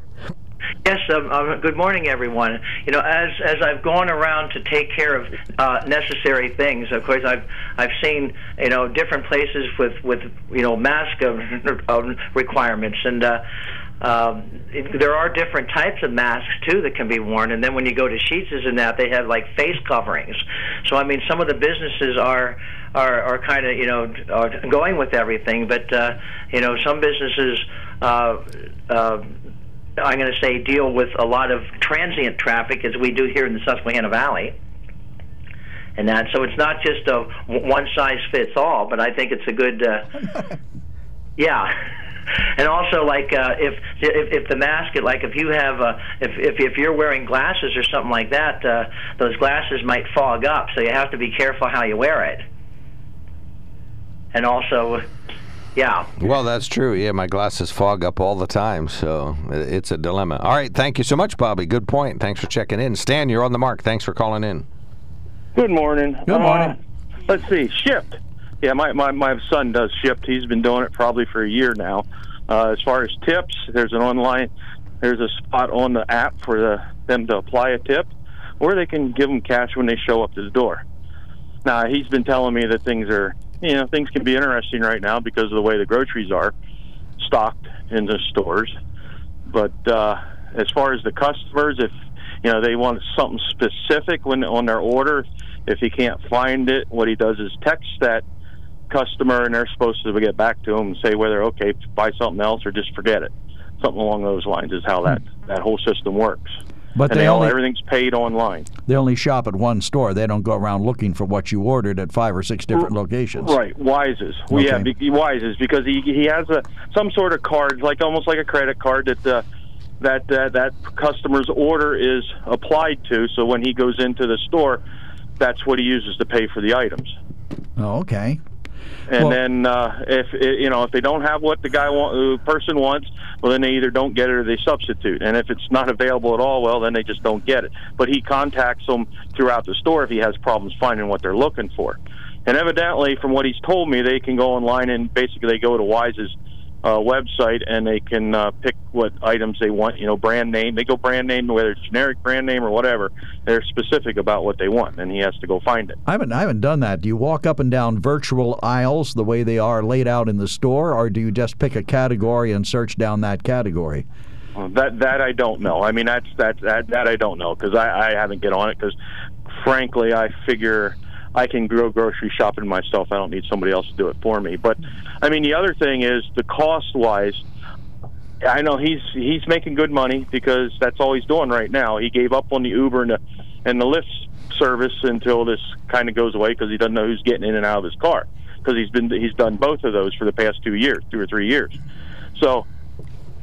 Yes. Um, uh, good morning, everyone. You know, as as I've gone around to take care of uh, necessary things, of course, I've I've seen you know different places with with you know mask of, of requirements and. Uh, um, it, there are different types of masks too that can be worn, and then when you go to Sheetz and that, they have like face coverings. So I mean, some of the businesses are are, are kind of you know are going with everything, but uh, you know some businesses. Uh, uh, I'm going to say deal with a lot of transient traffic as we do here in the Susquehanna Valley. And that, so it's not just a one size fits all, but I think it's a good, uh, yeah. And also, like uh, if, if if the mask, like if you have, uh, if if if you're wearing glasses or something like that, uh, those glasses might fog up, so you have to be careful how you wear it. And also, yeah. Well, that's true. Yeah, my glasses fog up all the time, so it's a dilemma. All right, thank you so much, Bobby. Good point. Thanks for checking in. Stan, you're on the mark. Thanks for calling in. Good morning. Good morning. Uh, let's see, Shipt. Yeah, my, my, my son does Shipt. He's been doing it probably for a year now. Uh, as far as tips, there's an online, there's a spot on the app for the, them to apply a tip, or they can give them cash when they show up to the door. Now, he's been telling me that things are you know things can be interesting right now because of the way the groceries are stocked in the stores. But uh, as far as the customers, if you know they want something specific when on their order, if he can't find it, what he does is text that customer, and they're supposed to get back to them and say whether okay buy something else or just forget it. Something along those lines is how that that whole system works. But and they, they all, only everything's paid online. they only shop at one store. They don't go around looking for what you ordered at five or six different locations. Right, Weis's. Well, yeah, Okay. Weis's because he he has a some sort of card, like almost like a credit card that uh, that uh, that customer's order is applied to. So when he goes into the store, that's what he uses to pay for the items. Oh, okay. And Well- then uh, if you know if they don't have what the guy want, the person wants, well then they either don't get it or they substitute. And if it's not available at all, well then they just don't get it. But he contacts them throughout the store if he has problems finding what they're looking for. And evidently, from what he's told me, they can go online and basically they go to Weis's uh, website and they can uh, pick what items they want. You know, brand name. They go brand name, whether it's generic brand name or whatever. They're specific about what they want, and he has to go find it. I haven't I haven't done that. Do you walk up and down virtual aisles the way they are laid out in the store, or do you just pick a category and search down that category? Well, That that I don't know. I mean, that's that that, that I don't know because I, I haven't get on it because, frankly, I figure I can go grocery shopping myself. I don't need somebody else to do it for me. But I mean, the other thing is the cost wise. I know he's he's making good money because that's all he's doing right now. He gave up on the Uber and the and the Lyft service until this kind of goes away because he doesn't know who's getting in and out of his car because he's been he's done both of those for the past two years, two or three years. So,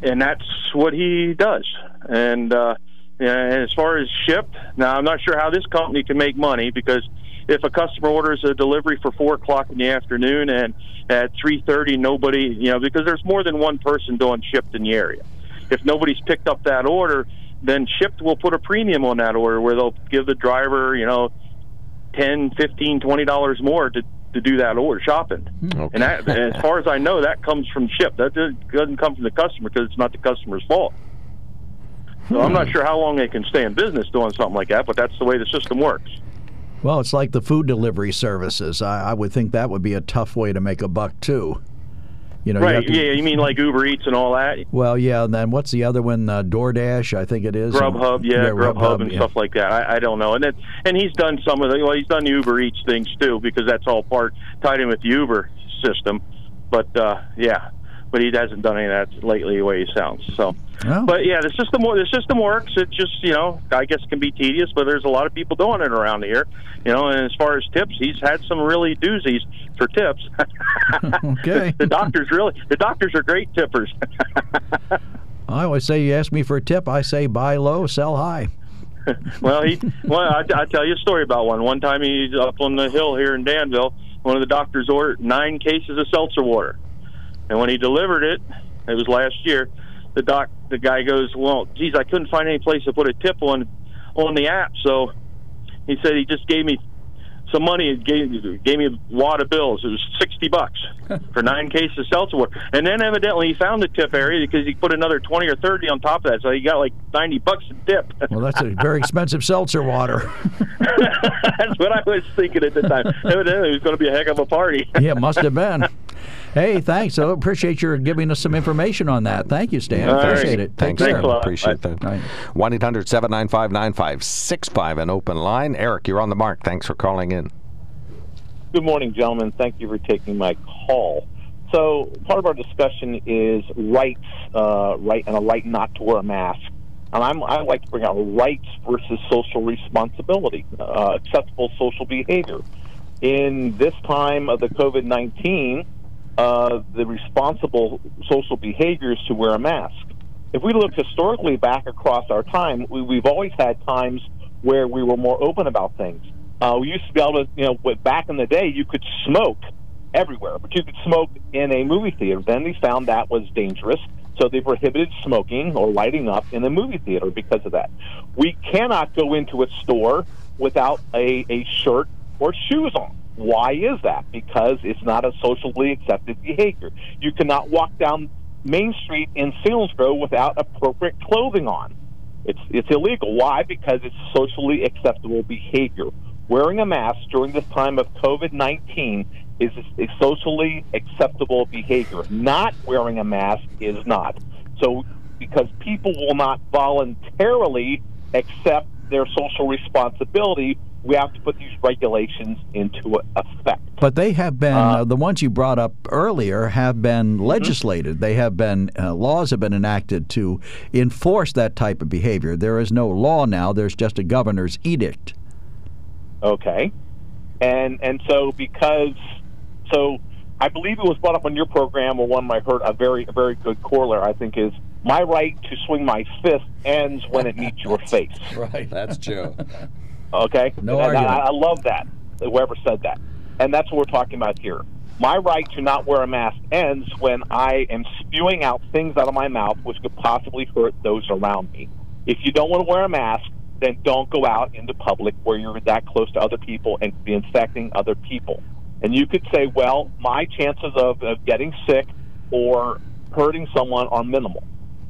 and that's what he does. And uh, and as far as Shipt, now I'm not sure how this company can make money because if a customer orders a delivery for four o'clock in the afternoon and at three thirty nobody, you know, because there's more than one person doing Shipt in the area. If nobody's picked up that order, then Shipt will put a premium on that order where they'll give the driver, you know, ten, fifteen, twenty dollars more to to do that order shopping. Okay. And that, as far as I know, that comes from ship. That doesn't doesn't come from the customer because it's not the customer's fault. So I'm not hmm. sure how long they can stay in business doing something like that, but that's the way the system works. Well, it's like the food delivery services. I, I would think that would be a tough way to make a buck too. You know, right? have to- yeah, you mean like Uber Eats and all that? Well, yeah, and then what's the other one? Uh, DoorDash, I think it is. Grubhub, yeah, Grubhub and yeah. stuff like that. I, I don't know, and then and he's done some of the well, he's done the Uber Eats things too because that's all part tied in with the Uber system. But uh, yeah, but he hasn't done any of that lately the way he sounds. So, but yeah, the system the system works. It just you know I guess can be tedious, but there's a lot of people doing it around here. You know, and as far as tips, he's had some really doozies for tips. Okay. the doctors really the doctors are great tippers. I always say you ask me for a tip, I say buy low, sell high. well, he well, I, I tell you a story about one. One time he's up on the hill here in Danville. One of the doctors ordered nine cases of seltzer water, and when he delivered it, it was last year. The doc, the guy goes, "Well, geez, I couldn't find any place to put a tip on on the app." So he said he just gave me some money and gave gave me a wad of bills. It was sixty bucks for nine cases of seltzer water, and then evidently he found the tip area because he put another twenty or thirty on top of that, so he got like ninety bucks a tip. Well, that's a very expensive seltzer water. That's what I was thinking at the time. Evidently, it was going to be a heck of a party. yeah, must have been. Hey, thanks. I appreciate your giving us some information on that. Thank you, Stan. All right. appreciate it. Take Thanks, care. Stan. Appreciate that. right. 1 800 795 9565, an open line. Eric, you're on the mark. Thanks for calling in. Good morning, gentlemen. Thank you for taking my call. So, part of our discussion is rights, uh, right, and a right not to wear a mask. And I'm, I like to bring out rights versus social responsibility, uh, acceptable social behavior. In this time of the COVID 19, uh, the responsible social behaviors to wear a mask. If we look historically back across our time, we, we've always had times where we were more open about things. Uh, we used to be able to, you know, back in the day, you could smoke everywhere, but you could smoke in a movie theater. Then they found that was dangerous, so they prohibited smoking or lighting up in a movie theater because of that. We cannot go into a store without a, a shirt or shoes on. Why is that? Because it's not a socially accepted behavior. You cannot walk down Main Street in Selinsgrove without appropriate clothing on. It's it's illegal. Why? Because it's socially acceptable behavior. Wearing a mask during this time of COVID nineteen is a socially acceptable behavior. Not wearing a mask is not. So because people will not voluntarily accept their social responsibility, we have to put these regulations into effect. But they have been Uh, uh, the ones you brought up earlier have been legislated. They have been uh, laws have been enacted to enforce that type of behavior. There is no law now. There's just a governor's edict. Okay. And and so because so I believe it was brought up on your program or one I heard a very a very good corollary I think is my right to swing my fist ends when it meets your face. Right. That's Joe. Okay? No and I. I love that. Whoever said that. And that's what we're talking about here. My right to not wear a mask ends when I am spewing out things out of my mouth which could possibly hurt those around me. If you don't want to wear a mask, then don't go out into public where you're that close to other people and be infecting other people. And you could say, well, my chances of, of getting sick or hurting someone are minimal.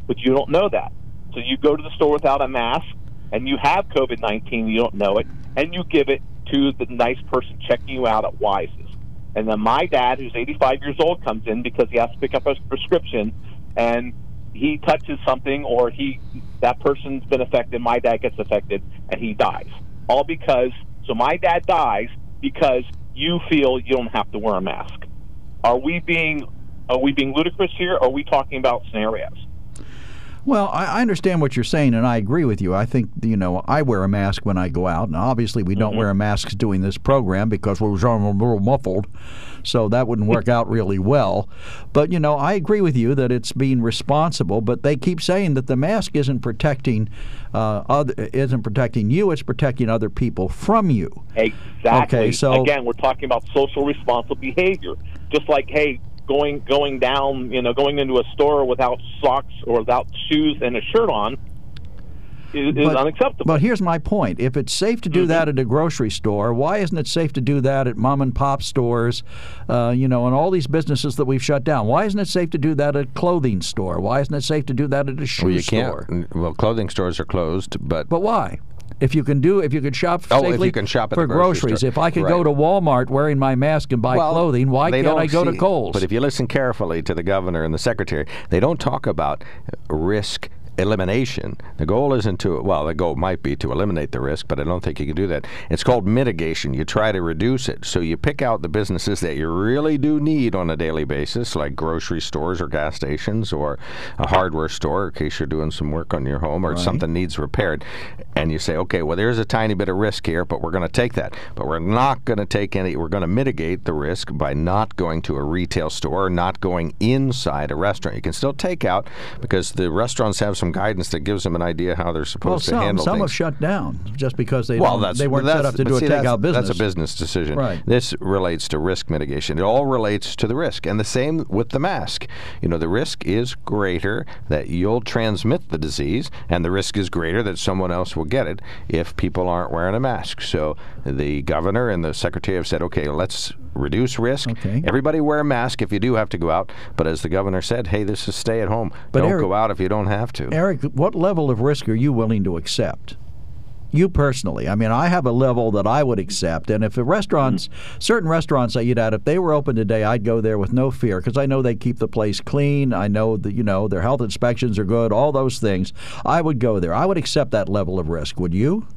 But you don't know that. So you go to the store without a mask and you have COVID 19, you don't know it, and you give it to the nice person checking you out at Weis's. And then my dad, who's 85 years old, comes in because he has to pick up a prescription, and he touches something or he that person's been affected. My dad gets affected, and he dies. All because so my dad dies because you feel you don't have to wear a mask. Are we being are we being ludicrous here? Or are we talking about scenarios? Well, I I understand what you're saying, and I agree with you. I think you know I wear a mask when I go out, and obviously we don't wear masks doing this program because we're a little muffled, so that wouldn't work out really well. But you know, I agree with you that it's being responsible. But they keep saying that the mask isn't protecting, uh, other, isn't protecting you; it's protecting other people from you. Exactly. Okay, so- again, we're talking about social responsible behavior. Just like, hey, going going down, you know, going into a store without socks or without shoes and a shirt on is, is But- unacceptable. But here's my point: if it's safe to do that at a grocery store, why isn't it safe to do that at mom and pop stores? Uh, you know, and all these businesses that we've shut down. Why isn't it safe to do that at a clothing store? Why isn't it safe to do that at a shoe Well, you store? can't. Well, clothing stores are closed, but But why? If you can do, if you can shop Oh, if safely you can shop for groceries. store. If I could go to Walmart wearing my mask and buy Well, clothing, why can't I go to see- Kohl's? But if you listen carefully to the governor and the secretary, they don't talk about risk elimination. The goal isn't to, well, the goal might be to eliminate the risk, but I don't think you can do that. It's called mitigation. You try to reduce it. So you pick out the businesses that you really do need on a daily basis, like grocery stores or gas stations or a hardware store in case you're doing some work on your home or something needs repaired. And you say, okay, well, there's a tiny bit of risk here, but we're going to take that. But we're not going to take any, we're going to mitigate the risk by not going to a retail store or not going inside a restaurant. You can still take out because the restaurants have some guidance that gives them an idea how they're supposed well, to some handle some things. Some have shut down just because they well, that's they weren't that's, set up to do a see, that's- takeout business. That's a business decision. Right. This relates to risk mitigation. It all relates to the risk, and the same with the mask. You know, the risk is greater that you'll transmit the disease, and the risk is greater that someone else will get it if people aren't wearing a mask. So the governor and the secretary have said, okay, let's reduce risk. Okay. Everybody wear a mask if you do have to go out. But as the governor said, hey, this is stay at home. But Don't Eric- go out if you don't have to. Eric, what level of risk are you willing to accept? You personally, I mean, I have a level that I would accept, and if the restaurants, mm-hmm. certain restaurants I eat at, if they were open today, I'd go there with no fear because I know they keep the place clean. I know that you know their health inspections are good, all those things. I would go there. I would accept that level of risk. Would you?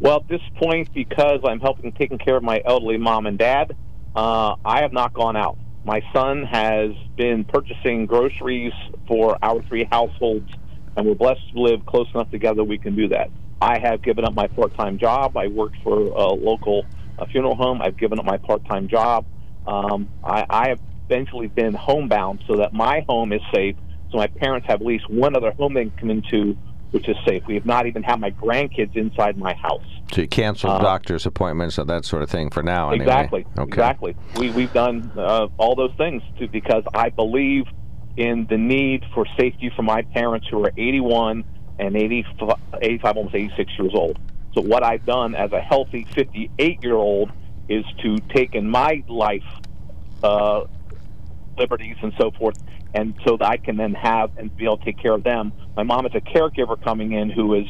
Well, at this point, because I'm helping taking care of my elderly mom and dad, uh, I have not gone out. My son has been purchasing groceries for our three households, and we're blessed to live close enough together we can do that. I have given up my part-time job. I worked for a local uh, funeral home. I've given up my part-time job. Um, I, I have eventually been homebound so that my home is safe. So my parents have at least one other home they can come into, which is safe. We have not even had my grandkids inside my house. So you cancel Uh, doctor's appointments and that sort of thing for now. Anyway. Exactly. Okay. Exactly. We we've done uh, all those things to, because I believe in the need for safety for my parents who are 81 and 85, 85 almost 86 years old. So what I've done as a healthy 58 year old is to take in my life uh, liberties and so forth, and so that I can then have and be able to take care of them. My mom is a caregiver coming in who is,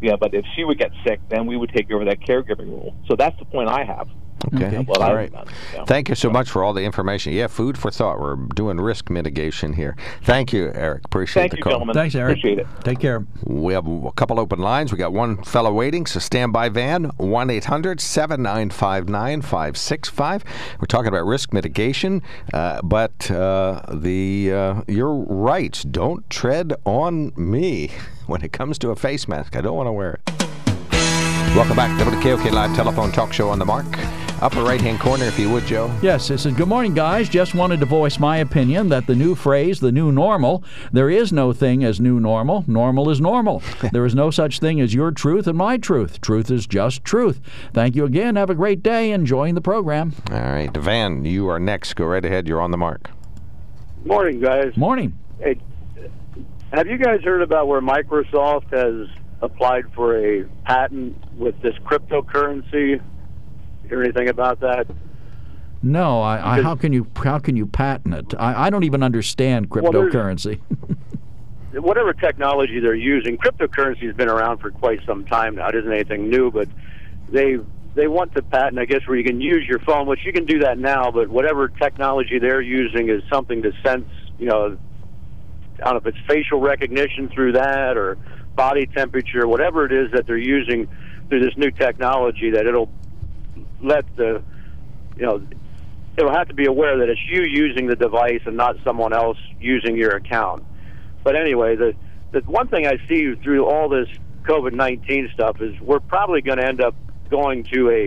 yeah, but if she would get sick, then we would take over that caregiving role. So that's the point I have. Okay. Okay. What All I've right. done, yeah. Thank you so much for all the information. Yeah, food for thought. We're doing risk mitigation here. Thank you, Eric. Appreciate Thank the you, call. gentlemen. Thanks, Eric. Appreciate it. Take care. We have a couple open lines. We got one fellow waiting, so stand by van 1 800 795 9565. We're talking about risk mitigation, uh, but uh, the uh, your rights don't tread on me when it comes to a face mask. I don't want to wear it. Welcome back to the KOK Live Telephone Talk Show on the Mark. Upper right hand corner, if you would, Joe. Yes, it says, Good morning, guys. Just wanted to voice my opinion that the new phrase, the new normal, there is no thing as new normal. Normal is normal. there is no such thing as your truth and my truth. Truth is just truth. Thank you again. Have a great day. Enjoying the program. All right, Van, you are next. Go right ahead. You're on the mark. Morning, guys. Morning. Hey, have you guys heard about where Microsoft has applied for a patent with this cryptocurrency? Hear anything about that? No, I, I, how can you how can you patent it? I, I don't even understand Well, cryptocurrency. Whatever technology they're using, cryptocurrency has been around for quite some time now. It isn't anything new, but they they want to patent, I guess, where you can use your phone, which you can do that now. But whatever technology they're using is something to sense, you know, I don't know if it's facial recognition through that or body temperature, whatever it is that they're using through this new technology that it'll let the, you know, it'll have to be aware that it's you using the device and not someone else using your account. But anyway, the the one thing I see through all this COVID nineteen stuff is we're probably going to end up going to a,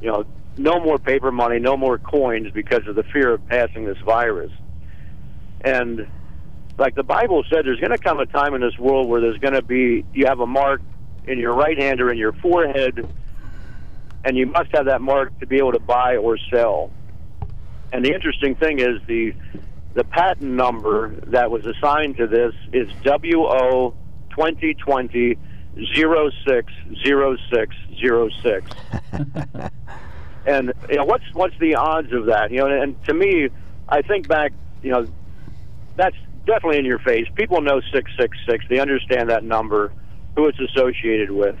you know, no more paper money, no more coins because of the fear of passing this virus. And like the Bible said, there's going to come a time in this world where there's going to be you have a mark in your right hand or in your forehead, and you must have that mark to be able to buy or sell. And the interesting thing is the the patent number that was assigned to this is WO 2020 060606. and you know what's what's the odds of that? You know, and to me, I think back, you know, that's definitely in your face. People know 666. They understand that number, who it's associated with.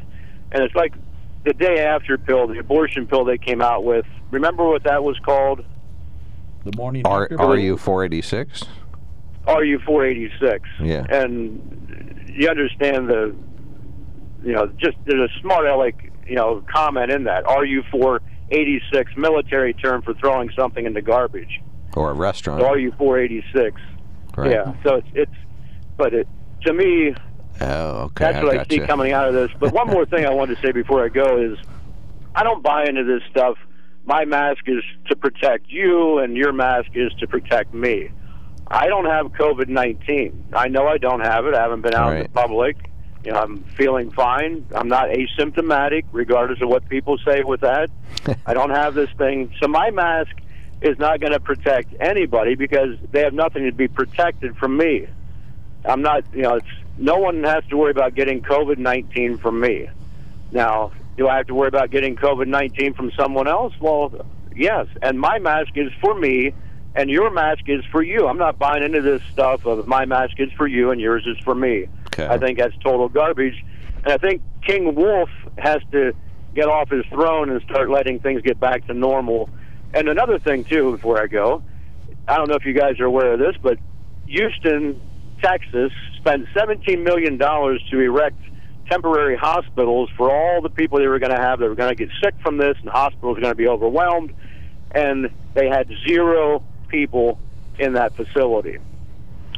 and it's like the day after pill, the abortion pill they came out with. Remember what that was called? The morning Are, after. are you 486? RU 486. Yeah. And you understand the, you know, just there's a smart aleck, you know, comment in that. RU 486 military term for throwing something in the garbage. Or a restaurant? So RU 486. Right. Yeah. So it's it's, but it to me Oh, okay. that's what I see gotcha. coming out of this. But one more thing I wanted to say before I go is, I don't buy into this stuff. My mask is to protect you, and your mask is to protect me. I don't have COVID nineteen. I know I don't have it. I haven't been out in the public. You know, I'm feeling fine. I'm not asymptomatic, regardless of what people say with that. I don't have this thing. So my mask is not going to protect anybody because they have nothing to be protected from me. I'm not, you know, it's, no one has to worry about getting COVID 19 from me. Now, do I have to worry about getting COVID 19 from someone else? Well, yes. And my mask is for me, and your mask is for you. I'm not buying into this stuff of my mask is for you and yours is for me. Okay. I think that's total garbage. And I think King Wolf has to get off his throne and start letting things get back to normal. And another thing, too, before I go, I don't know if you guys are aware of this, but Houston, Texas, spent $17 million to erect temporary hospitals for all the people they were going to have that were going to get sick from this, and hospitals are going to be overwhelmed. And they had zero people in that facility,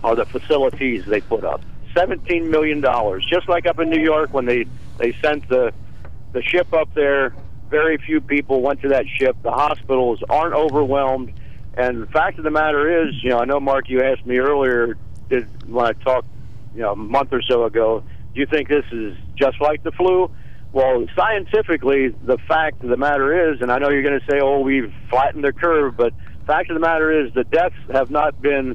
or the facilities they put up. $17 million, just like up in New York when they, they sent the, the ship up there. Very few people went to that ship. The hospitals aren't overwhelmed. And the fact of the matter is, you know, I know, Mark, you asked me earlier did, when I talked, you know, a month or so ago, do you think this is just like the flu? Well, scientifically, the fact of the matter is, and I know you're going to say, oh, we've flattened the curve, but fact of the matter is the deaths have not been,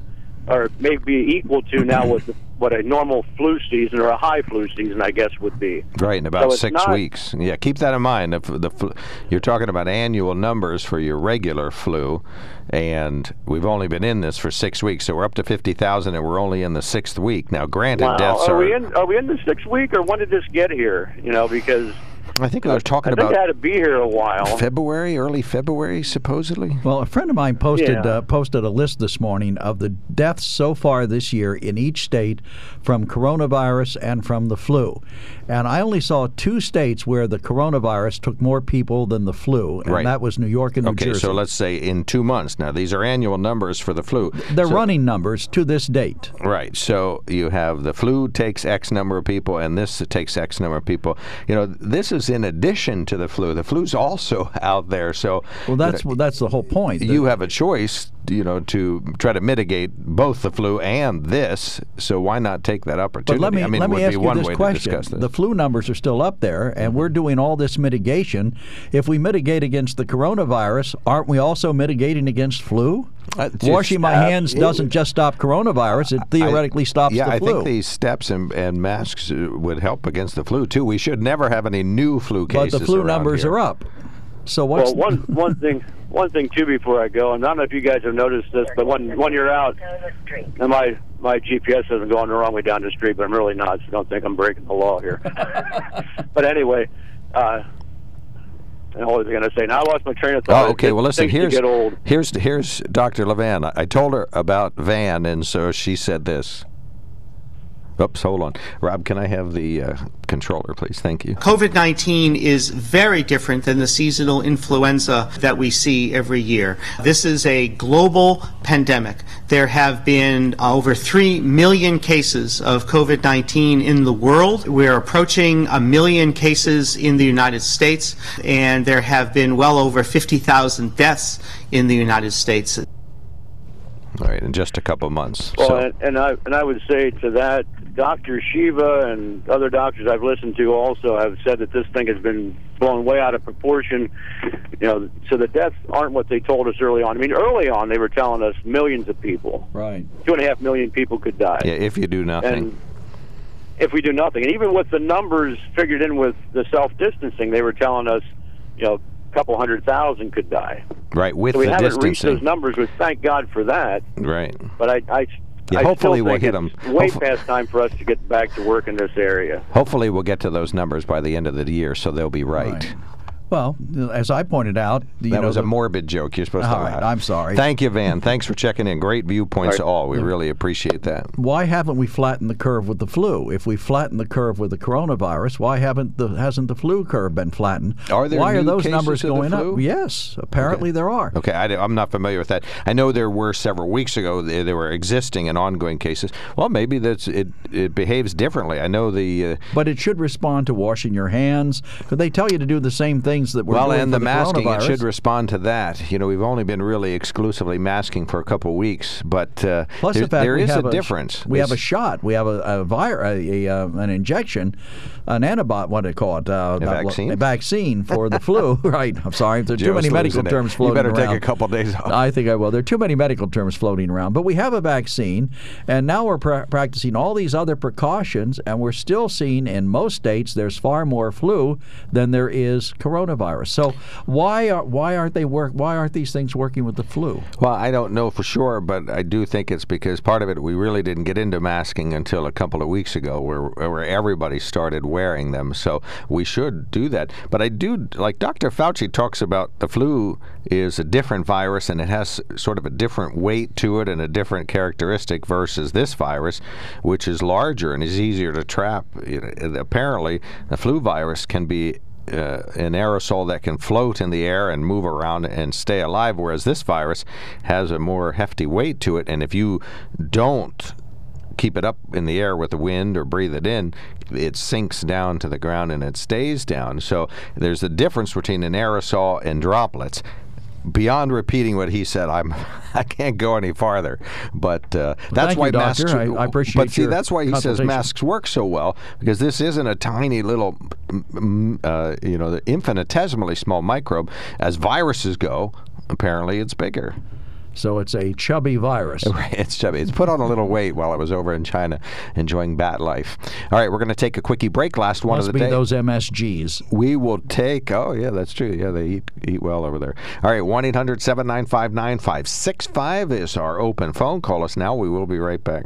or maybe equal to now what, the, what a normal flu season or a high flu season, I guess, would be. Right, in about So six not- weeks. Yeah, keep that in mind. If the flu, you're talking about annual numbers for your regular flu, and we've only been in this for six weeks, so we're up to fifty thousand, and we're only in the sixth week now. Granted, Wow. deaths are are. we in? Are we in the sixth week, or when did this get here? You know, because I think they're talking I think about it had to be here a while. February, early February, supposedly. Well, a friend of mine posted Yeah. uh, posted a list this morning of the deaths so far this year in each state from coronavirus and from the flu, and I only saw two states where the coronavirus took more people than the flu, and Right. that was New York and New Okay, Jersey. so let's say in two months. Now these are annual numbers for the flu. They're So- running numbers to this date. Right. So you have the flu takes X number of people, and this takes X number of people. You know, this is in addition to the flu. The flu's also out there. So Well, that's well, that's the whole point. you have a choice, you know, to try to mitigate both the flu and this. So why not take that opportunity? But let me I mean, let me ask you this question: this. the flu numbers are still up there, and mm-hmm. we're doing all this mitigation. If we mitigate against the coronavirus, aren't we also mitigating against flu? Uh, Washing my hands absolutely. doesn't just stop coronavirus; it theoretically stops yeah, the I think these steps and, and masks uh, would help against the flu too. We should never have any new flu cases. but the flu numbers here. are up. So what's Well, one one thing one thing too before I go, and I don't know if you guys have noticed this, but when when you're out, and my my GPS isn't going the wrong way down the street, but I'm really not, so don't think I'm breaking the law here. but anyway, uh, and what was I going to say? Now I lost my train of thought. Oh, okay. Well, listen. Here's here's here's Dr. Levine. I told her about Van, and so she said this. Oops, hold on. Rob, can I have the uh, controller, please? Thank you. COVID 19 is very different than the seasonal influenza that we see every year. This is a global pandemic. There have been uh, over 3 million cases of COVID 19 in the world. We're approaching a million cases in the United States, and there have been well over 50,000 deaths in the United States. All right, in just a couple months. Well, so, and, and I and I would say to that, Dr. Shiva and other doctors I've listened to also have said that this thing has been blown way out of proportion. You know, so the deaths aren't what they told us early on. I mean, early on they were telling us millions of people, right? two and a half million people could die. yeah, if you do nothing. And if we do nothing, and even with the numbers figured in with the self distancing, they were telling us, you know, a couple hundred thousand could die. right, with So we haven't reached those numbers, which thank God for that. Right. But I, I Yeah, hopefully we'll hit them. Way Hopefully- past time for us to get back to work in this area. Hopefully, we'll get to those numbers by the end of the year, so they'll be right. Right. Well, as I pointed out, you that know, was a morbid joke. You're supposed to All right, laugh. I'm sorry. Thank you, Van. Thanks for checking in. Great viewpoints, All all. We really appreciate that. why haven't we flattened the curve with the flu? If we flatten the curve with the coronavirus, why haven't the hasn't the flu curve been flattened? Are there why are new those cases numbers going flu? up? Yes, apparently there are. Okay, I, am not familiar with that. I know there were several weeks ago there, there were existing and ongoing cases. Well, maybe that's it. It behaves differently. I know the uh, But it should respond to washing your hands. Because they tell you to do the same things that we're well, doing and for the masking. It should respond to that. You know, we've only been really exclusively masking for a couple of weeks, but uh, Plus there, the fact there is have a difference. We have a shot. We have a, a virus, a, a, uh, an injection, an antibody. What do they call it? Uh, A vaccine? A vaccine for the flu. right. I'm sorry. There's too Joe's many medical losing it. terms You better around. take a couple days off. I think I will. There are too many medical terms floating around. But we have a vaccine, and now we're pra- practicing all these other precautions, and we're still seeing in most states there's far more flu than there is coronavirus. So why are why aren't they work? Why aren't these things working with the flu? Well, I don't know for sure, but I do think it's because part of it we really didn't get into masking until a couple of weeks ago, where where everybody started wearing them. So we should do that. But I do like Dr. Fauci talks about the flu is a different virus and it has sort of a different weight to it and a different characteristic versus this virus, which is larger and is easier to trap. Apparently, the flu virus can be uh, an aerosol that can float in the air and move around and stay alive, whereas this virus has a more hefty weight to it. And if you don't keep it up in the air with the wind or breathe it in, it sinks down to the ground and it stays down. So there's a difference between an aerosol and droplets. Beyond repeating what he said, I'm I can't go any farther. But uh, that's thank you, why doctor. masks. I- I appreciate But see, that's why he says masks work so well because this isn't a tiny little, mm, mm, uh, you know, the infinitesimally small microbe. As viruses go, apparently it's bigger. So it's a chubby virus. It's chubby. It's put on a little weight while I was over in China enjoying bat life. All right, we're going to take a quickie break. Last one Must of the be day. those MSGs. We will take. Oh yeah, that's true. Yeah, they eat eat well over there. All right, 1 800 795 9565 is our open phone. Call us now. We will be right back.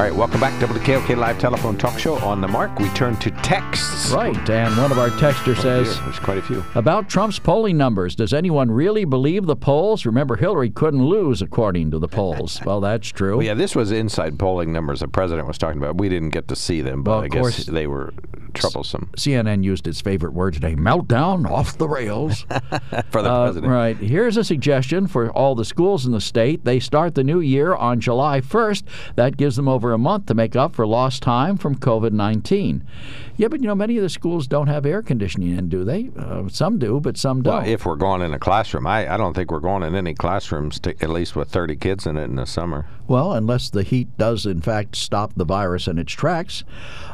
All right, welcome back to WKOK Live Telephone Talk Show on the mark. We turn to texts. Right, and one of our texters says Here, there's quite a few. about Trump's polling numbers. Does anyone really believe the polls? Remember, Hillary couldn't lose according to the polls. well, that's true. Well, yeah, this was inside polling numbers the president was talking about. We didn't get to see them, but Well, I guess they were troublesome CNN used its favorite word today: meltdown off the rails. for the Uh, president. right. Here's a suggestion for all the schools in the state. They start the new year on July 1st. That gives them over a month to make up for lost time from COVID 19. Yeah, but you know, many of the schools don't have air conditioning in, do they? Uh, some do, but some don't. Well, if we're going in a classroom, I, I don't think we're going in any classrooms, to, at least with 30 kids in it in the summer. Well, unless the heat does, in fact, stop the virus in its tracks.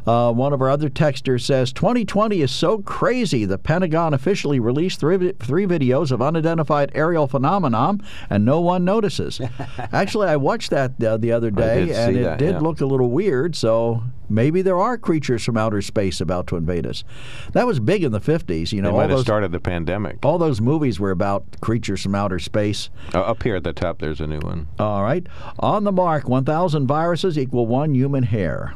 Uh, one of our other texters says 2020 is so crazy. The Pentagon officially released three, three videos of unidentified aerial phenomenon, and no one notices. Actually, I watched that uh, the other day, and it that, did yeah. look a little weird. So maybe there are creatures from outer space about to invade us. That was big in the 50s. You know, They all might have those started the pandemic. all those movies were about creatures from outer space. Uh, up here at the top, there's a new one. All right. On the mark, 1,000 viruses equal one human hair.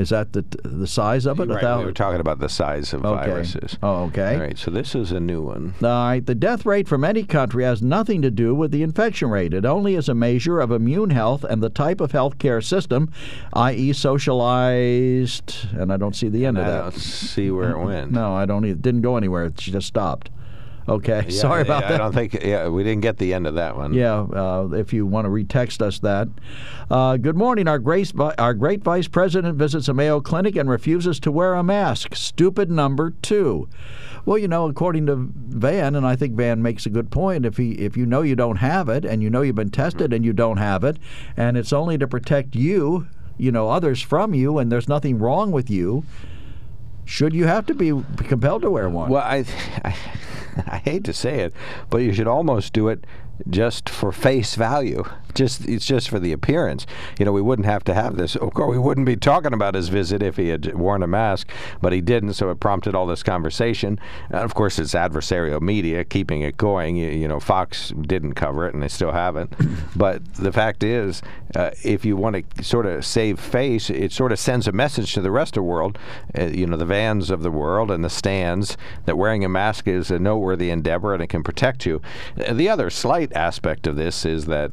Is that the the size of it? Right, thou- we were talking about the size of Okay. viruses. Oh, okay. All right, so this is a new one. All right, the death rate from any country has nothing to do with the infection rate. It only is a measure of immune health and the type of healthcare system, i.e., socialized. And I don't see the end I of that. don't see where it went. No, I don't. It didn't go anywhere. It just stopped. Okay, Yeah, sorry about yeah, that. I don't think. Yeah, we didn't get the end of that one. Yeah, uh, if you want to retext us that. Uh, good morning. Our great, our great vice president visits a Mayo Clinic and refuses to wear a mask. Stupid number two. Well, you know, according to Van, and I think Van makes a good point. If he, if you know you don't have it, and you know you've been tested and you don't have it, and it's only to protect you, you know, others from you, and there's nothing wrong with you. Should you have to be compelled to wear one? Well, I, I, I hate to say it, but you should almost do it just for face value. Just it's just for the appearance. You know, we wouldn't have to have this. Of course, we wouldn't be talking about his visit if he had worn a mask, but he didn't. So it prompted all this conversation. And of course, it's adversarial media keeping it going. You, you know, Fox didn't cover it, and they still haven't. but the fact is, uh, if you want to sort of save face, it sort of sends a message to the rest of the world. Uh, you know, the vans of the world and the stands that wearing a mask is a noteworthy endeavor and it can protect you. The other slight aspect of this is that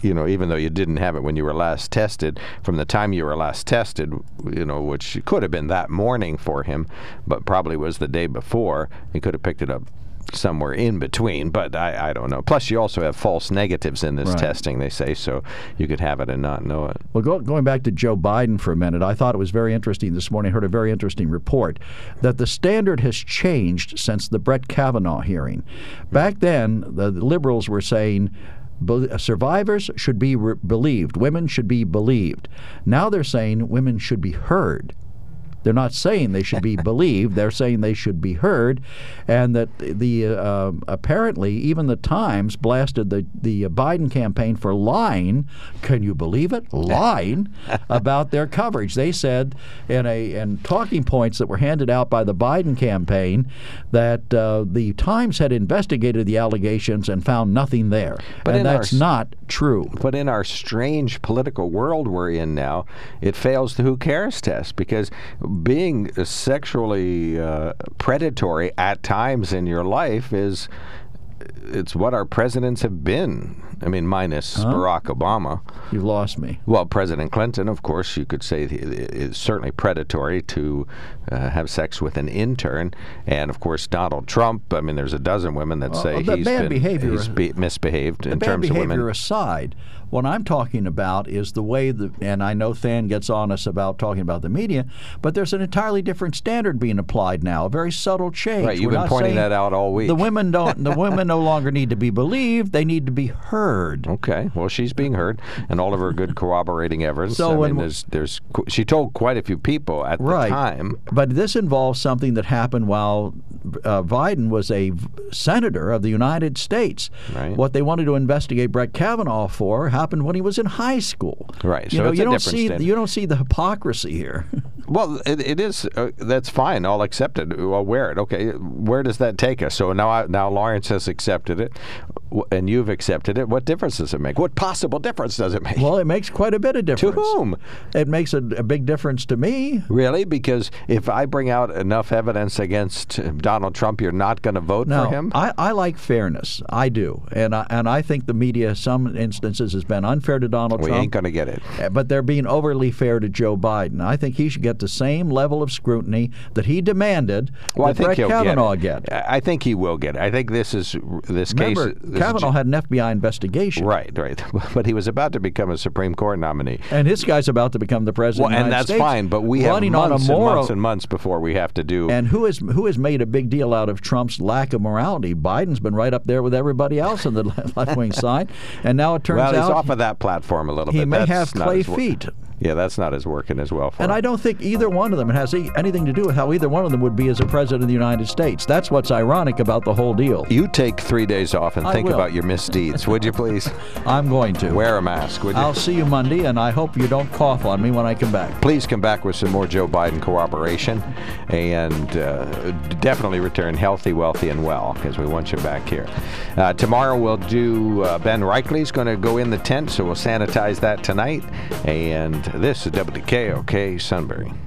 you know, even though you didn't have it when you were last tested, from the time you were last tested, you know, which could have been that morning for him, but probably was the day before, he could have picked it up somewhere in between, but I, I don't know. Plus, you also have false negatives in this Right. testing, they say, so you could have it and not know it. Well, go, going back to Joe Biden for a minute, I thought it was very interesting this morning. I heard a very interesting report that the standard has changed since the Brett Kavanaugh hearing. Back then, the liberals were saying survivors should be re- believed, women should be believed. Now they're saying women should be heard. They're not saying they should be believed. They're saying they should be heard, and that the uh, apparently even the Times blasted the the Biden campaign for lying. Can you believe it? Lying about their coverage. They said in a in talking points that were handed out by the Biden campaign that uh, the Times had investigated the allegations and found nothing there, But and in our that's not true. But in our strange political world we're in now, it fails the who cares test because being sexually uh, predatory at times in your life is it's what our presidents have been. I mean, minus Barack Obama. You've lost me. Well, President Clinton, of course, you could say is certainly predatory to uh, have sex with an intern, and of course Donald Trump. I mean, there's a dozen women that say the he's bad been behavior- he's be- misbehaved The in bad terms of behavior women. aside, what I'm talking about is the way that, and I know Van gets on us about talking about the media, but there's an entirely different standard being applied now, a very subtle change. Right, you've We're been pointing that out all week. The women don't. The women no longer need to be believed; they need to be heard. Okay, well, she's being heard, and all of her good corroborating evidence. So I mean, there's, there's, she told quite a few people at Right. the time. But this involves something that happened while uh, Biden was a v- senator of the United States. Right. What they wanted to investigate Brett Kavanaugh for happened when he was in high school. Right, You so know, you don't see standard. you don't see the hypocrisy here. Well, it, it is. Uh, that's fine. I'll accept it. I'll wear it. Okay. Where does that take us? So now, I, now Lawrence has accepted it, and you've accepted it. What difference does it make? What possible difference does it make? well, it makes quite a bit of difference. to whom? It makes a, a big difference to me. Really? Because if I bring out enough evidence against Donald Trump, you're not going to vote No, for him. I, I like fairness. I do, and I, and I think the media, some instances, has been unfair to Donald we Trump. ain't going to get it. Uh, but they're being overly fair to Joe Biden. I think he should get the same level of scrutiny that he demanded Well, I that think Brett Kavanaugh get, get. I I think he will get it. I think this is this Remember, case. Kavanaugh had an FBI investigation. Right, right. But he was about to become a Supreme Court nominee. And his guy's about to become the president Well, of the and that's States, fine, but we have months on and months and months before we have to do. and who has who has made a big deal out of Trump's lack of morality? Biden's been right up there with everybody else on the left wing side, and now it turns out. he's off of that platform a little he bit. may That's have clay feet. Yeah, that's not as working as well for And him. I don't think either one of them has e- anything to do with how either one of them would be as a president of the United States. That's what's ironic about the whole deal. You take three days off and I think will. about your misdeeds, would you please? I'm going to. Wear a mask, would you? I'll see you Monday, and I hope you don't cough on me when I come back. Please come back with some more Joe Biden cooperation and uh, definitely return healthy, wealthy, and well because we want you back here. Uh, tomorrow we'll do uh, Ben Reichley's going to go in the tent, so we'll sanitize that tonight. And This is WKOK Sunbury.